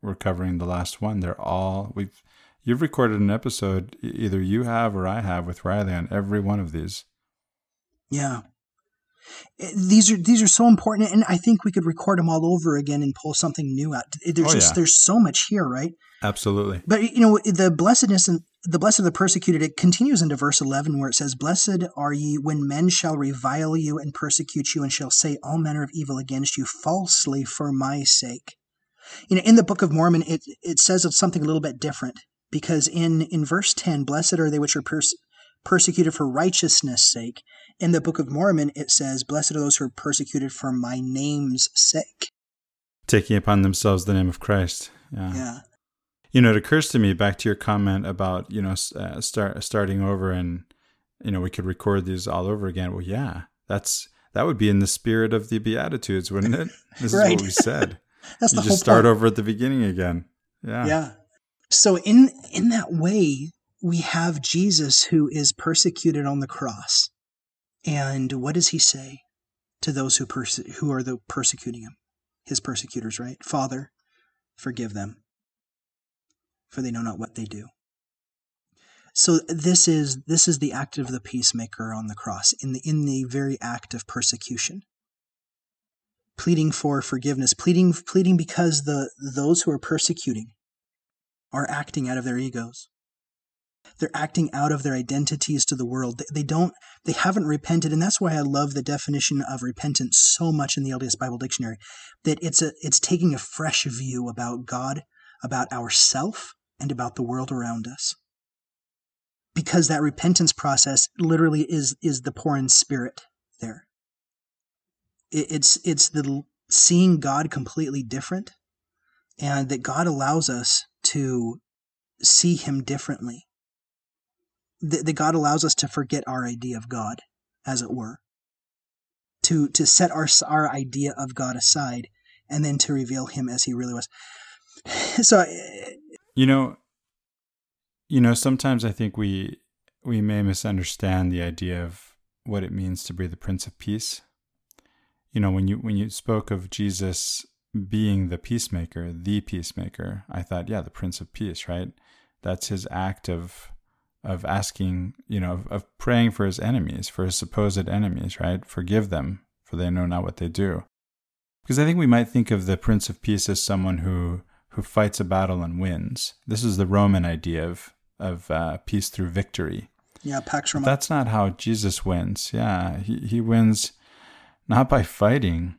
we're covering the last one. They're all, we've, you've recorded an episode, either you have or I have with Riley on every one of these. Yeah. Eh, these are these are so important, and I think we could record them all over again and pull something new out. There's oh, just yeah. there's so much here, right? Absolutely. But you know the blessedness and the blessed of the persecuted. It continues into verse eleven where it says, "Blessed are ye when men shall revile you and persecute you, and shall say all manner of evil against you falsely for my sake." You know, in the Book of Mormon, it it says of something a little bit different because in in verse ten, "Blessed are they which are pers- persecuted for righteousness' sake." In the Book of Mormon, it says, Blessed are those who are persecuted for my name's sake. Taking upon themselves the name of Christ. Yeah. yeah. You know, it occurs to me back to your comment about, you know, uh, start starting over and, you know, we could record these all over again. Well, yeah, that's, that would be in the spirit of the Beatitudes, wouldn't it? <laughs> This right. is what we said. <laughs> that's you the just start over at the beginning again. Yeah. Yeah. So in in that way, we have Jesus who is persecuted on the cross. And what does he say to those who perse- who are the persecuting him? His persecutors, right? Father, forgive them, for they know not what they do. So this is this is the act of the peacemaker on the cross in the in the very act of persecution. Pleading for forgiveness, pleading pleading because the those who are persecuting are acting out of their egos they're acting out of their identities to the world. They don't, they haven't repented. And that's why I love the definition of repentance so much in the LDS Bible Dictionary, that it's a, it's taking a fresh view about God, about ourself, and about the world around us. Because that repentance process literally is, is the poor in spirit there. it's, it's the seeing God completely different and that God allows us to see him differently. That, that God allows us to forget our idea of God, as it were. To, to set our, our idea of God aside and then to reveal him as he really was. <sighs> So, eh, you know, you know, sometimes I think we we may misunderstand the idea of what it means to be the Prince of Peace. You know, when you when you spoke of Jesus being the peacemaker, the peacemaker, I thought, yeah, the Prince of Peace, right? That's his act of of asking, you know, of, of praying for his enemies, for his supposed enemies, right? Forgive them, for they know not what they do. Because I think we might think of the Prince of Peace as someone who who fights a battle and wins. This is the Roman idea of of uh, peace through victory. Yeah, Pax Romana. That's not how Jesus wins. Yeah, he he wins not by fighting,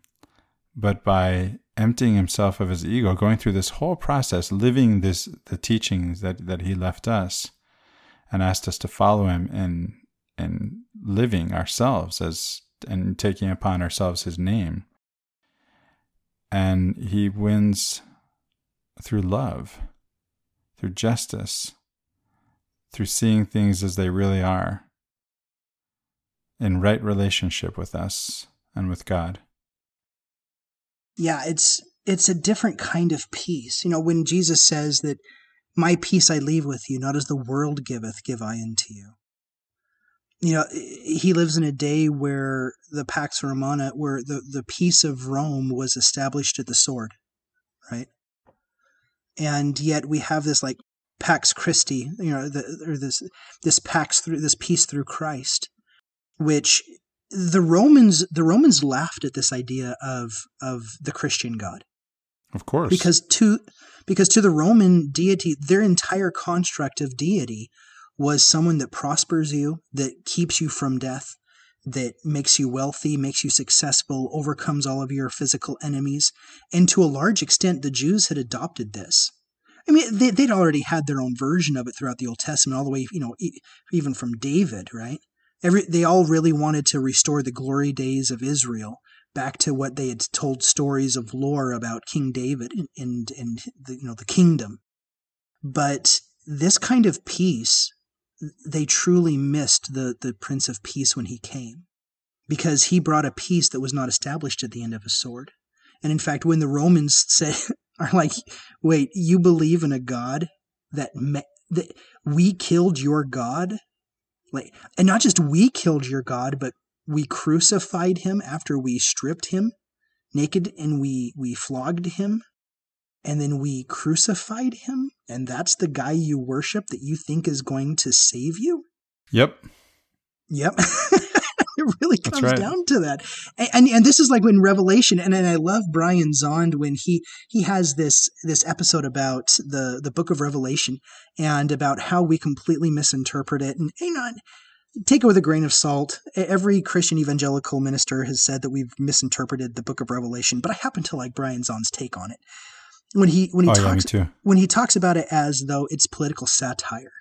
but by emptying himself of his ego, going through this whole process, living this the teachings that, that he left us and asked us to follow him in in living ourselves as and taking upon ourselves his name. And he wins through love, through justice, through seeing things as they really are, in right relationship with us and with God yeah, it's it's a different kind of peace. You know, when Jesus says that my peace I leave with you, not as the world giveth, give I unto you. You know, he lives in a day where the Pax Romana, where the, the peace of Rome was established at the sword, right? And yet we have this like Pax Christi, you know, the, or this this Pax through this peace through Christ, which the Romans the Romans laughed at this idea of of the Christian God. Of course. Because to because to the Roman deity, their entire construct of deity was someone that prospers you, that keeps you from death, that makes you wealthy, makes you successful, overcomes all of your physical enemies. And to a large extent, the Jews had adopted this. I mean, they, would already had their own version of it throughout the Old Testament, all the way, you know, even from David, right? Every, they all really wanted to restore the glory days of Israel back to what they had told stories of lore about King David and, and, and the, you know, the kingdom. But this kind of peace, they truly missed the, the Prince of Peace when he came because he brought a peace that was not established at the end of a sword. And in fact, when the Romans <laughs> say, are like, wait, you believe in a God that, me- that we killed your God like, and not just we killed your God, but we crucified him after we stripped him naked and we we flogged him and then we crucified him and that's the guy you worship that you think is going to save you? Yep. Yep. <laughs> It really comes right. down to that. And, and, and this is like when revelation and, and i love brian Zahnd when he he has this this episode about the the book of revelation and about how we completely misinterpret it. And you know take it with a grain of salt. Every christian evangelical minister has said that we've misinterpreted the book of revelation but i happen to like brian Zahnd's take on it when he when he oh, talks yeah, when he talks about it as though it's political satire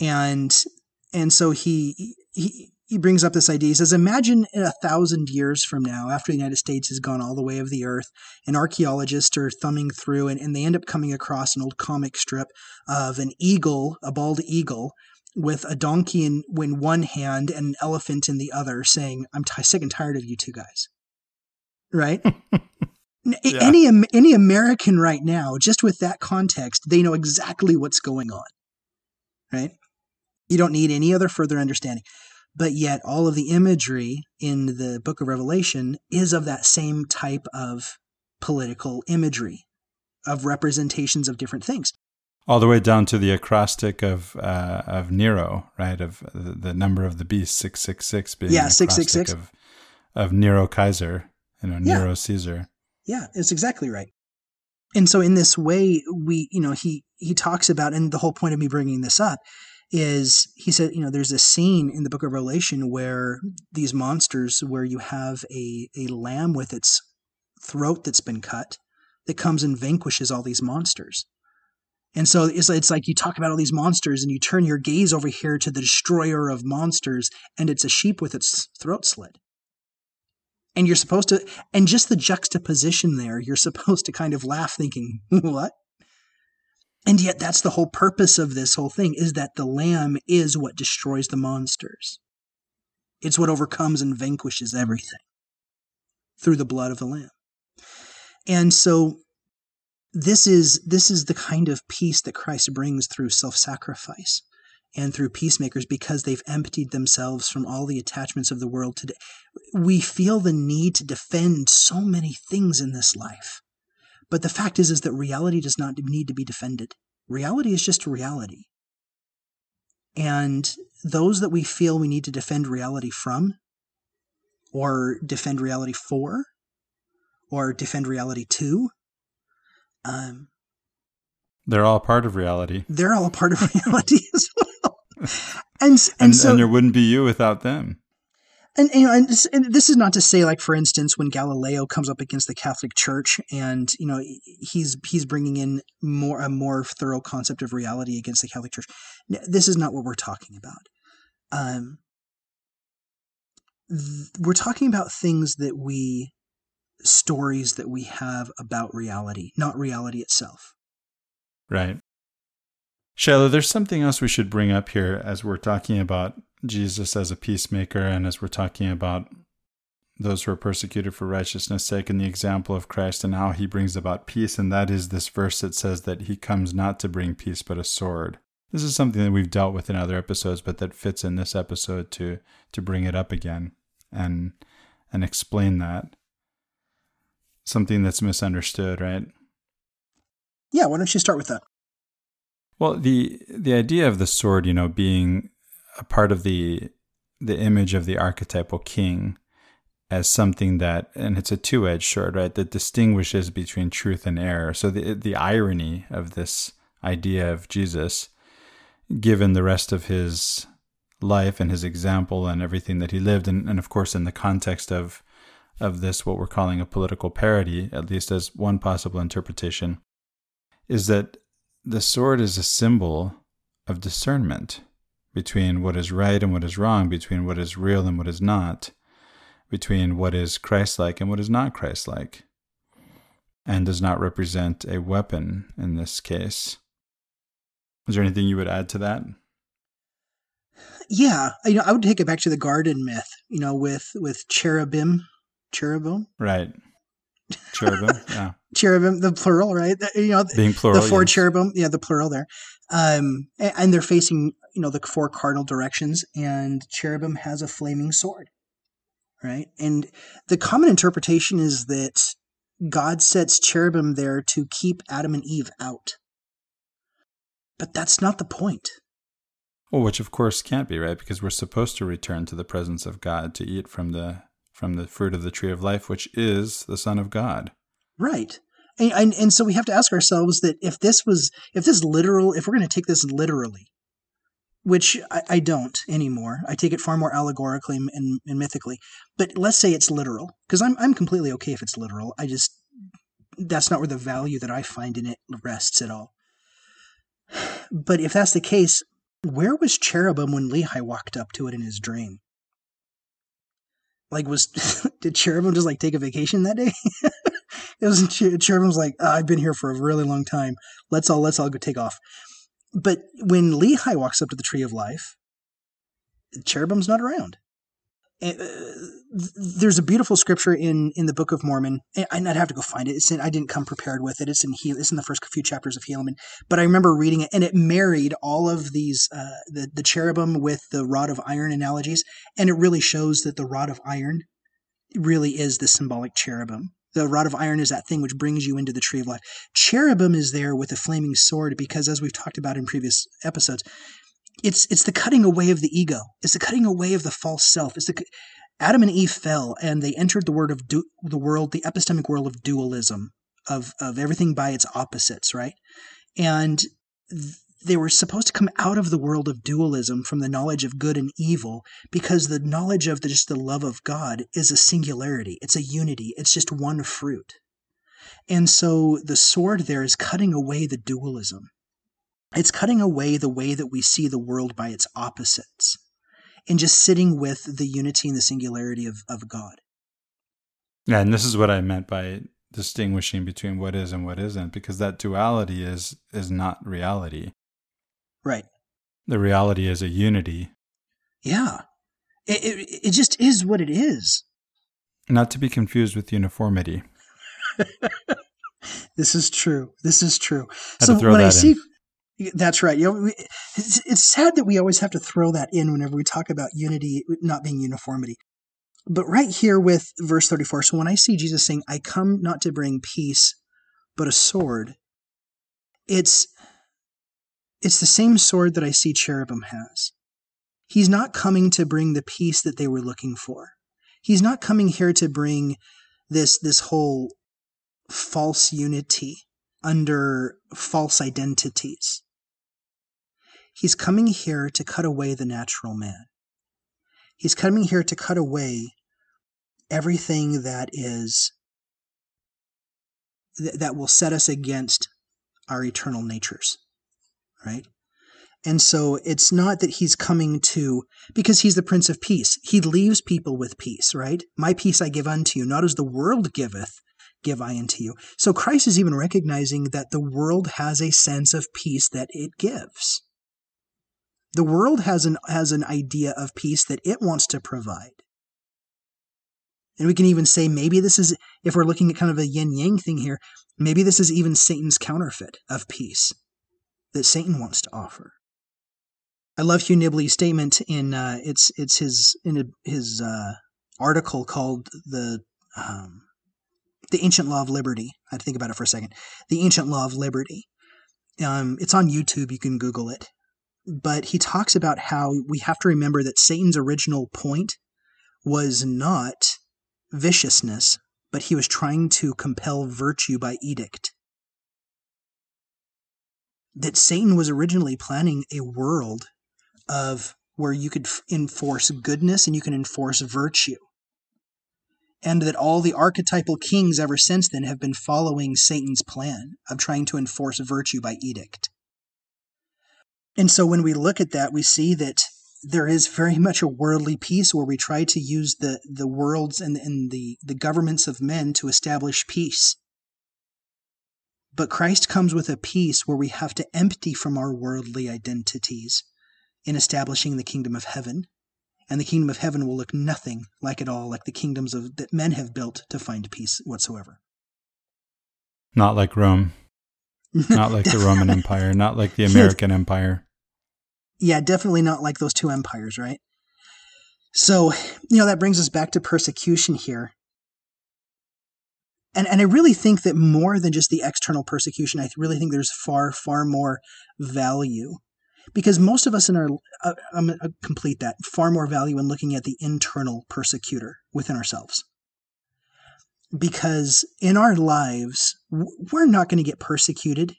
and and so he he he brings up this idea. He says, Imagine a thousand years from now, after the United States has gone all the way of the earth, and archaeologists are thumbing through and, and they end up coming across an old comic strip of an eagle, a bald eagle, with a donkey in, in one hand and an elephant in the other, saying, I'm t- sick and tired of you two guys. Right? <laughs> yeah. Any any American right now, just with that context, they know exactly what's going on. Right? You don't need any other further understanding but yet all of the imagery in the book of Revelation is of that same type of political imagery, of representations of different things. All the way down to the acrostic of uh, of Nero, right? Of the, the, number of the beast, six six six being yeah six six six of of Nero Kaiser, you know Nero yeah. Caesar. Yeah, it's exactly right. And so in this way, we you know he he talks about, and the whole point of me bringing this up is he said, you know, there's a scene in the book of Revelation where these monsters, where you have a, a lamb with its throat that's been cut that comes and vanquishes all these monsters. And so it's, it's like you talk about all these monsters and you turn your gaze over here to the destroyer of monsters and it's a sheep with its throat slit. And you're supposed to, and just the juxtaposition there, you're supposed to kind of laugh thinking, <laughs> what? And yet that's the whole purpose of this whole thing is that the lamb is what destroys the monsters. It's what overcomes and vanquishes everything through the blood of the lamb. And so this is this is the kind of peace that Christ brings through self-sacrifice and through peacemakers because they've emptied themselves from all the attachments of the world today. We feel the need to defend so many things in this life. But the fact is is that reality does not need to be defended. Reality is just reality. And those that we feel we need to defend reality from or defend reality for or defend reality to um, they're all part of reality. They're all a part of <laughs> reality as well. And, and, and, so, and there wouldn't be you without them. And, you know, and this, and this is not to say, like for instance, when Galileo comes up against the Catholic Church, and you know he's he's bringing in more a more thorough concept of reality against the Catholic Church. This is not what we're talking about. Um, th- we're talking about things that we stories that we have about reality, not reality itself. Right. Shiloh, there's something else we should bring up here as we're talking about Jesus as a peacemaker and as we're talking about those who are persecuted for righteousness' sake and the example of Christ and how he brings about peace. And that is this verse that says that he comes not to bring peace but a sword. This is something that we've dealt with in other episodes, but that fits in this episode to to bring it up again and and explain that something that's misunderstood, right? Yeah, why don't you start with that? Well, the the idea of the sword, you know, being a part of the the image of the archetypal king as something that and it's a two-edged sword, right, that distinguishes between truth and error. So the the irony of this idea of Jesus given the rest of his life and his example and everything that he lived and, and of course in the context of of this, what we're calling a political parody, at least as one possible interpretation, is that the sword is a symbol of discernment between what is right and what is wrong, between what is real and what is not, between what is Christ like and what is not Christ like, and does not represent a weapon in this case. Is there anything you would add to that? Yeah, you know, I would take it back to the garden myth, you know, with with cherubim cherubim. Right. Cherubim, yeah. <laughs> cherubim, the plural, right? You know, being plural, the four yes. cherubim, yeah, the plural there. Um, and, and they're facing, you know, the four cardinal directions, and cherubim has a flaming sword, right? And the common interpretation is that God sets cherubim there to keep Adam and Eve out. But that's not the point. Well, which of course can't be, right? Because we're supposed to return to the presence of God to eat from the from the fruit of the tree of life, which is the Son of God. Right. And, and, and so we have to ask ourselves that if this was, if this literal, if we're going to take this literally, which I, I, don't anymore, I take it far more allegorically and, and mythically. But let's say it's literal, because I'm I'm completely okay if it's literal. I just that's not where the value that I find in it rests at all. <sighs> But if that's the case, where was cherubim when Lehi walked up to it in his dream? Like was <laughs> did cherubim just like take a vacation that day? <laughs> It was cherubim's like oh, i've been here for a really long time. Let's all let's all go take off. But when lehi walks up to the tree of life cherubim's not around uh, there's a beautiful scripture in in the book of mormon i'd have to go find it. It's in, i didn't come prepared with it. It's in it's in the first few chapters of helaman. But i remember reading it and it married all of these uh, the, the cherubim with the rod of iron analogies and it really shows that the rod of iron really is the symbolic cherubim. The rod of iron is that thing which brings you into the tree of life. Cherubim is there with a flaming sword because as we've talked about in previous episodes it's it's the cutting away of the ego. It's the cutting away of the false self. It's the Adam and Eve fell, and they entered the word of du- the world, the epistemic world of dualism, of of everything by its opposites, right? And th- they were supposed to come out of the world of dualism from the knowledge of good and evil because the knowledge of the, just the love of God is a singularity. It's a unity. It's just one fruit. And so the sword there is cutting away the dualism it's cutting away the way that we see the world by its opposites and just sitting with the unity and the singularity of, of God. Yeah, and this is what I meant by distinguishing between what is and what isn't because that duality is is not reality. Right. The reality is a unity. Yeah. It, it, it just is what it is. Not to be confused with uniformity. <laughs> this is true. This is true. Had so when I that see, in. That's right. You know, it's, it's sad that we always have to throw that in whenever we talk about unity not being uniformity. But right here with verse 34, so when I see Jesus saying, I come not to bring peace, but a sword, it's it's the same sword that I see cherubim has. He's not coming to bring the peace that they were looking for. He's not coming here to bring this this whole false unity under false identities. He's coming here to cut away the natural man. He's coming here to cut away everything that is that will set us against our eternal natures, right? And so it's not that he's coming to, because he's the Prince of Peace. He leaves people with peace, right? My peace I give unto you, not as the world giveth, give I unto you. So Christ is even recognizing that the world has a sense of peace that it gives. The world has an has an idea of peace that it wants to provide. And we can even say maybe this is, if we're looking at kind of a yin yang thing here, maybe this is even Satan's counterfeit of peace that Satan wants to offer. I love Hugh Nibley's statement in uh, it's it's his in his uh, article called the um, the ancient law of liberty. I had to think about it for a second. The ancient law of liberty. Um, it's on YouTube. You can Google it. But he talks about how we have to remember that Satan's original point was not viciousness, but he was trying to compel virtue by edict. That Satan was originally planning a world of where you could enforce goodness and you can enforce virtue. And that all the archetypal kings ever since then have been following Satan's plan of trying to enforce virtue by edict. And so when we look at that, we see that there is very <laughs> much a worldly peace where we try to use the, the worlds and, and the, the governments of men to establish peace. But Christ comes with a peace where we have to empty from our worldly identities in establishing the kingdom of heaven. And the kingdom of heaven will look nothing like at all like the kingdoms of that men have built to find peace whatsoever. Not like Rome. <laughs> Not like the Roman Empire. Not like the <laughs> American Empire. Yeah, definitely not like those two empires, right? So, you know, that brings us back to persecution here. And and I really think that more than just the external persecution, I really think there's far far more value because most of us in our uh, I'm going to complete that far more value in looking at the internal persecutor within ourselves because in our lives we're not going to get persecuted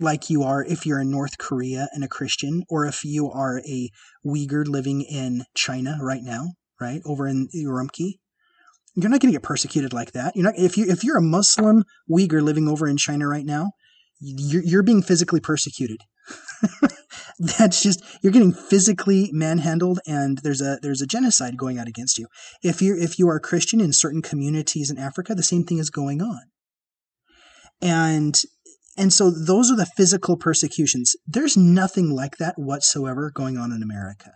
like you are if you're in North Korea and a Christian or if you are a Uyghur living in China right now right over in Urumqi you're not going to get persecuted like that. You're not if you if you're a Muslim Uyghur living over in China right now you're, you're being physically persecuted. <laughs> That's just you're getting physically manhandled and there's a there's a genocide going out against you. If you if you are a christian in certain communities in africa the same thing is going on. And and so those are the physical persecutions there's nothing like that whatsoever going on in america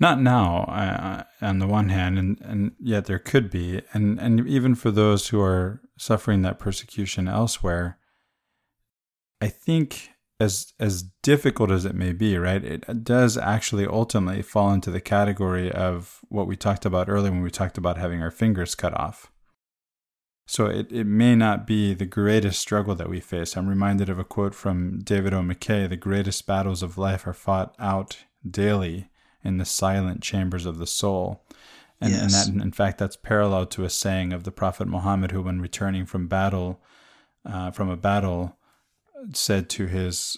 Not now, uh, on the one hand, and, and yet there could be. And, and even for those who are suffering that persecution elsewhere, I think as as difficult as it may be, right, it does actually ultimately fall into the category of what we talked about earlier when we talked about having our fingers cut off. So it, it may not be the greatest struggle that we face. I'm reminded of a quote from David O. McKay the greatest battles of life are fought out daily in the silent chambers of the soul. And, Yes. and that, in fact, that's parallel to a saying of the Prophet Muhammad, who, when returning from battle, uh, from a battle, said to his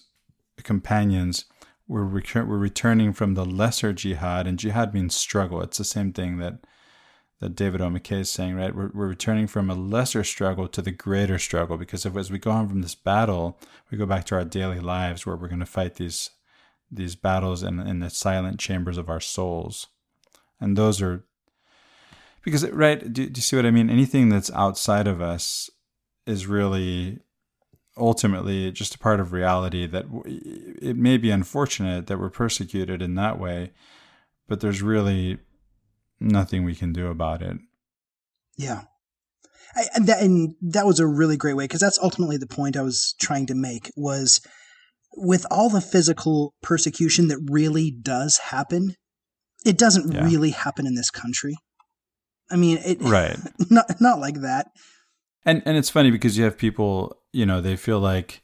companions, we're, we're returning from the lesser jihad, and jihad means struggle. It's the same thing that that David O. McKay is saying, right? We're, we're returning from a lesser struggle to the greater struggle because if, as we go on from this battle, we go back to our daily lives where we're going to fight these these battles in, in the silent chambers of our souls. And those are because right do, do you see what i mean anything that's outside of us is really ultimately just a part of reality that it may be unfortunate that we're persecuted in that way but there's really nothing we can do about it yeah I, and, that, and that was a really great way because that's ultimately the point i was trying to make was with all the physical persecution that really does happen it doesn't yeah. really happen in this country I mean, it <laughs> right, not not like that. And and it's funny because you have people, you know, they feel like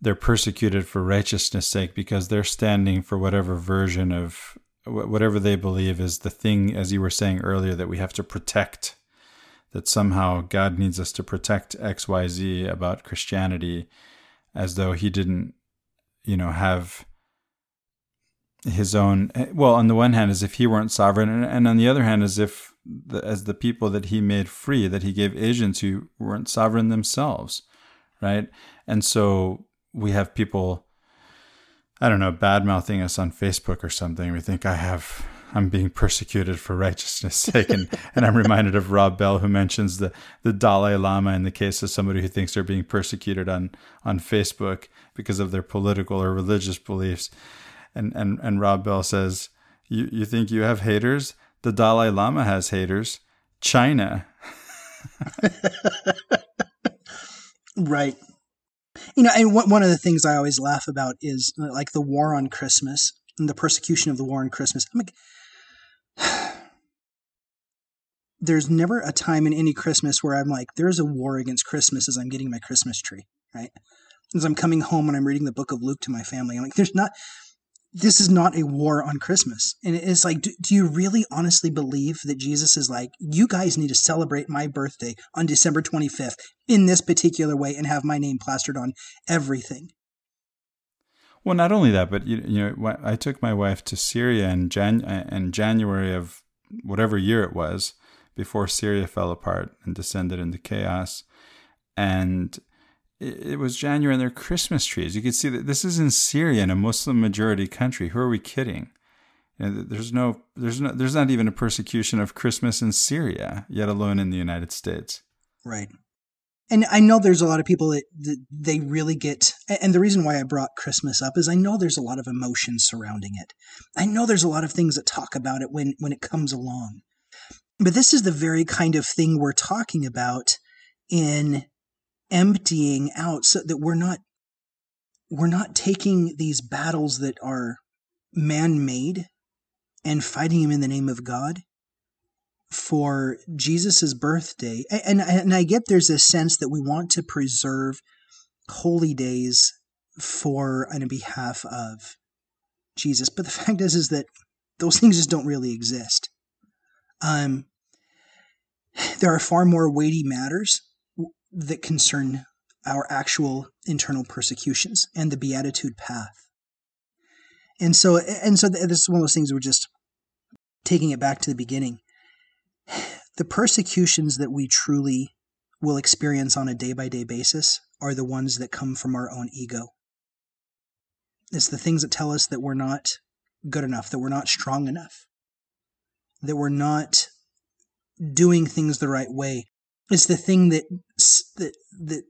they're persecuted for righteousness' sake because they're standing for whatever version of whatever they believe is the thing, as you were saying earlier, that we have to protect. That somehow God needs us to protect X, Y, Z about Christianity, as though He didn't, you know, have his own. Well, on the one hand, as if He weren't sovereign, and, and on the other hand, as if the, as the people that he made free, that he gave agents who weren't sovereign themselves, right? And so we have people, I don't know, bad mouthing us on Facebook or something. We think I have, I'm being persecuted for <laughs> righteousness' sake, and and I'm reminded of Rob Bell who mentions the the Dalai Lama in the case of somebody who thinks they're being persecuted on on Facebook because of their political or religious beliefs, and and and Rob Bell says. You, you think you have haters? the Dalai Lama has haters. China. <laughs> right. You know, and one of the things I always laugh about is uh, like the war on Christmas and the persecution of the war on Christmas. I'm like, <sighs> there's never a time in any Christmas where I'm like, there's a war against Christmas as I'm getting my Christmas tree, right? As I'm coming home and I'm reading the book of Luke to my family, I'm like, there's not, this is not a war on Christmas. And it's like, do, do, you really honestly believe that Jesus is like, you guys need to celebrate my birthday on December 25th in this particular way and have my name plastered on everything? Well, not only that, but you, you know, I took my wife to Syria in, Jan- uh, in January of whatever year it was before Syria fell apart and descended into chaos. And it was January and their Christmas trees. You could see that this is in Syria, in a Muslim majority country. Who are we kidding? You know, there's no, there's no, there's not even a persecution of Christmas in Syria, yet alone in the United States. Right. And I know there's a lot of people that, that they really get, and the reason why I brought Christmas up is I know there's a lot of emotion surrounding it. I know there's a lot of things that talk about it when when it comes along. But this is the very kind of thing we're talking about in emptying out so that we're not we're not taking these battles that are man-made and fighting them in the name of God for Jesus's birthday. And, and I get there's a sense that we want to preserve holy days for and on behalf of Jesus. But the <laughs> fact is, is that those things just don't really exist. Um, <sighs> there are far more weighty matters that concern our actual internal persecutions and the beatitude path. And so, and so, this is one of those things we're just taking it back to the beginning. <sighs> The persecutions that we truly will experience on a day by day basis are the ones that come from our own ego. It's the things that tell us that we're not good enough, that we're not strong enough, that we're not doing things the right way, is the thing that that that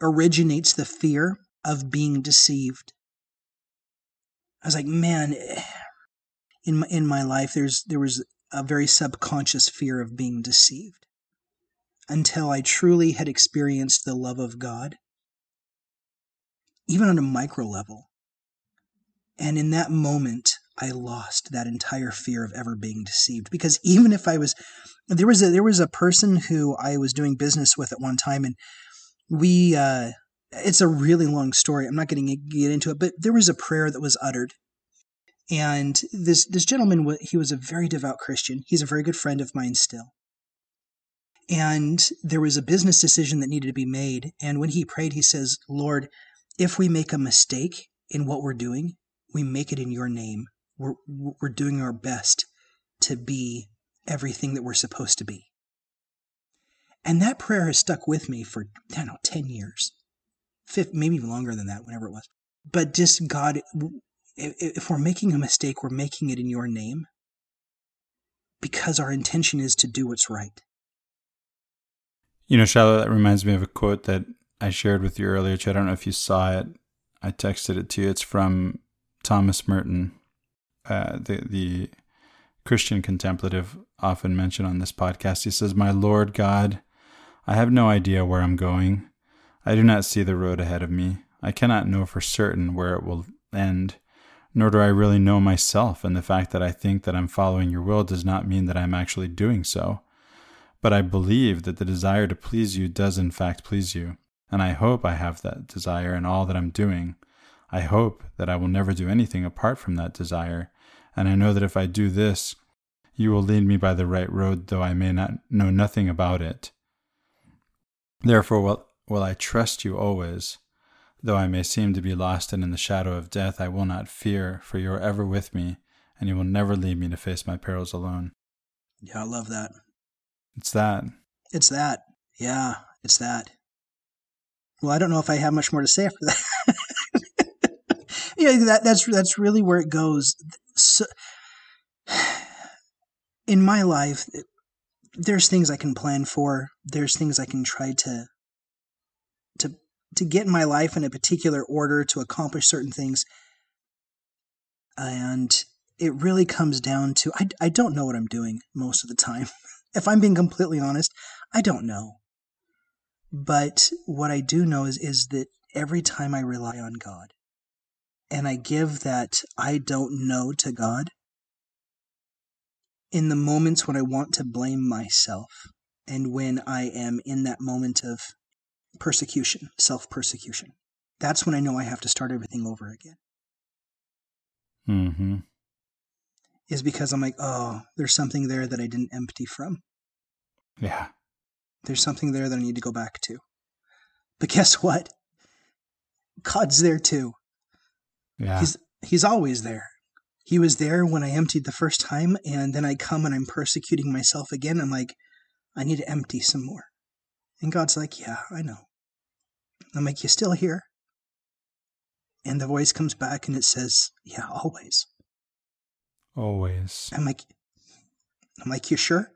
originates the fear of being deceived. I was like, man, eh, in my, in my life, there's there was a very subconscious fear of being deceived until I truly had experienced the love of God, even on a micro level. And in that moment, I lost that entire fear of ever being deceived because even if I was there was a there was a person who I was doing business with at one time and we uh it's a really long story. I'm not going to get into it, but there was a prayer that was uttered. And this this gentleman he was a very devout Christian. He's a very good friend of mine still. And there was a business decision that needed to be made, and when he prayed he says, "Lord, if we make a mistake in what we're doing, we make it in your name we're, we're doing our best to be everything that we're supposed to be. And that prayer has stuck with me for, I don't know, 10 years, maybe even longer than that, whenever it was. But just God, if we're making a mistake, we're making it in your name. because our intention is to do what's right. You know, Shiloh, that reminds me of a quote that I shared with you earlier, which I don't know if you saw it. I texted it to you. It's from Thomas Merton, uh, the the Christian contemplative often mentioned on this podcast. He says, "My Lord God, I have no idea where I'm going. I do not see the road ahead of me. I cannot know for certain where it will end, nor do I really know myself. And the fact that I think that I'm following your will does not mean that I'm actually doing so. But I believe that the desire to please you does in fact please you, and I hope I have that desire in all that I'm doing." I hope that I will never do anything apart from that desire, and I know that if I do this, you will lead me by the right road, though I may not know nothing about it. Therefore, will, will I trust you always. Though I may seem to be lost and in the shadow of death, I will not fear, for you are ever with me, and you will never leave me to face my perils alone. Yeah, I love that. It's that. It's that. Yeah, it's that. Well, I don't know if I have much more to say after that. <laughs> yeah, that that's that's really where it goes. So, in my life, there's things I can plan for. There's things I can try to to to get my life in a particular order to accomplish certain things. And it really comes down to I, I don't know what I'm doing most of the time. <laughs> if I'm being completely honest, I don't know. But what I do know is is that every time I rely on God, and I give that I don't know to God, in the moments when I want to blame myself and when I am in that moment of persecution, self persecution, that's when I know I have to start everything over again. Mm-hmm. Is because I'm like, oh, there's something there that I didn't empty from. Yeah. There's something there that I need to go back to. But guess what? God's there too. Yeah. He's he's always there. He was there when I emptied the first time, and then I come and I'm persecuting myself again. I'm like, I need to empty some more. And God's like, Yeah, I know. I'm like, You still here? And the voice comes back and it says, Yeah, always. Always. I'm like, I'm like, You sure?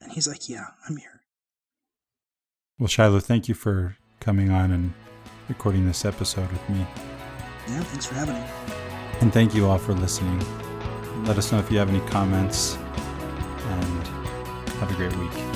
And he's like, Yeah, I'm here. Well, Shiloh, thank you for coming on and recording this episode with me. Yeah, thanks for having me. And thank you all for listening. Let us know if you have any comments, and have a great week.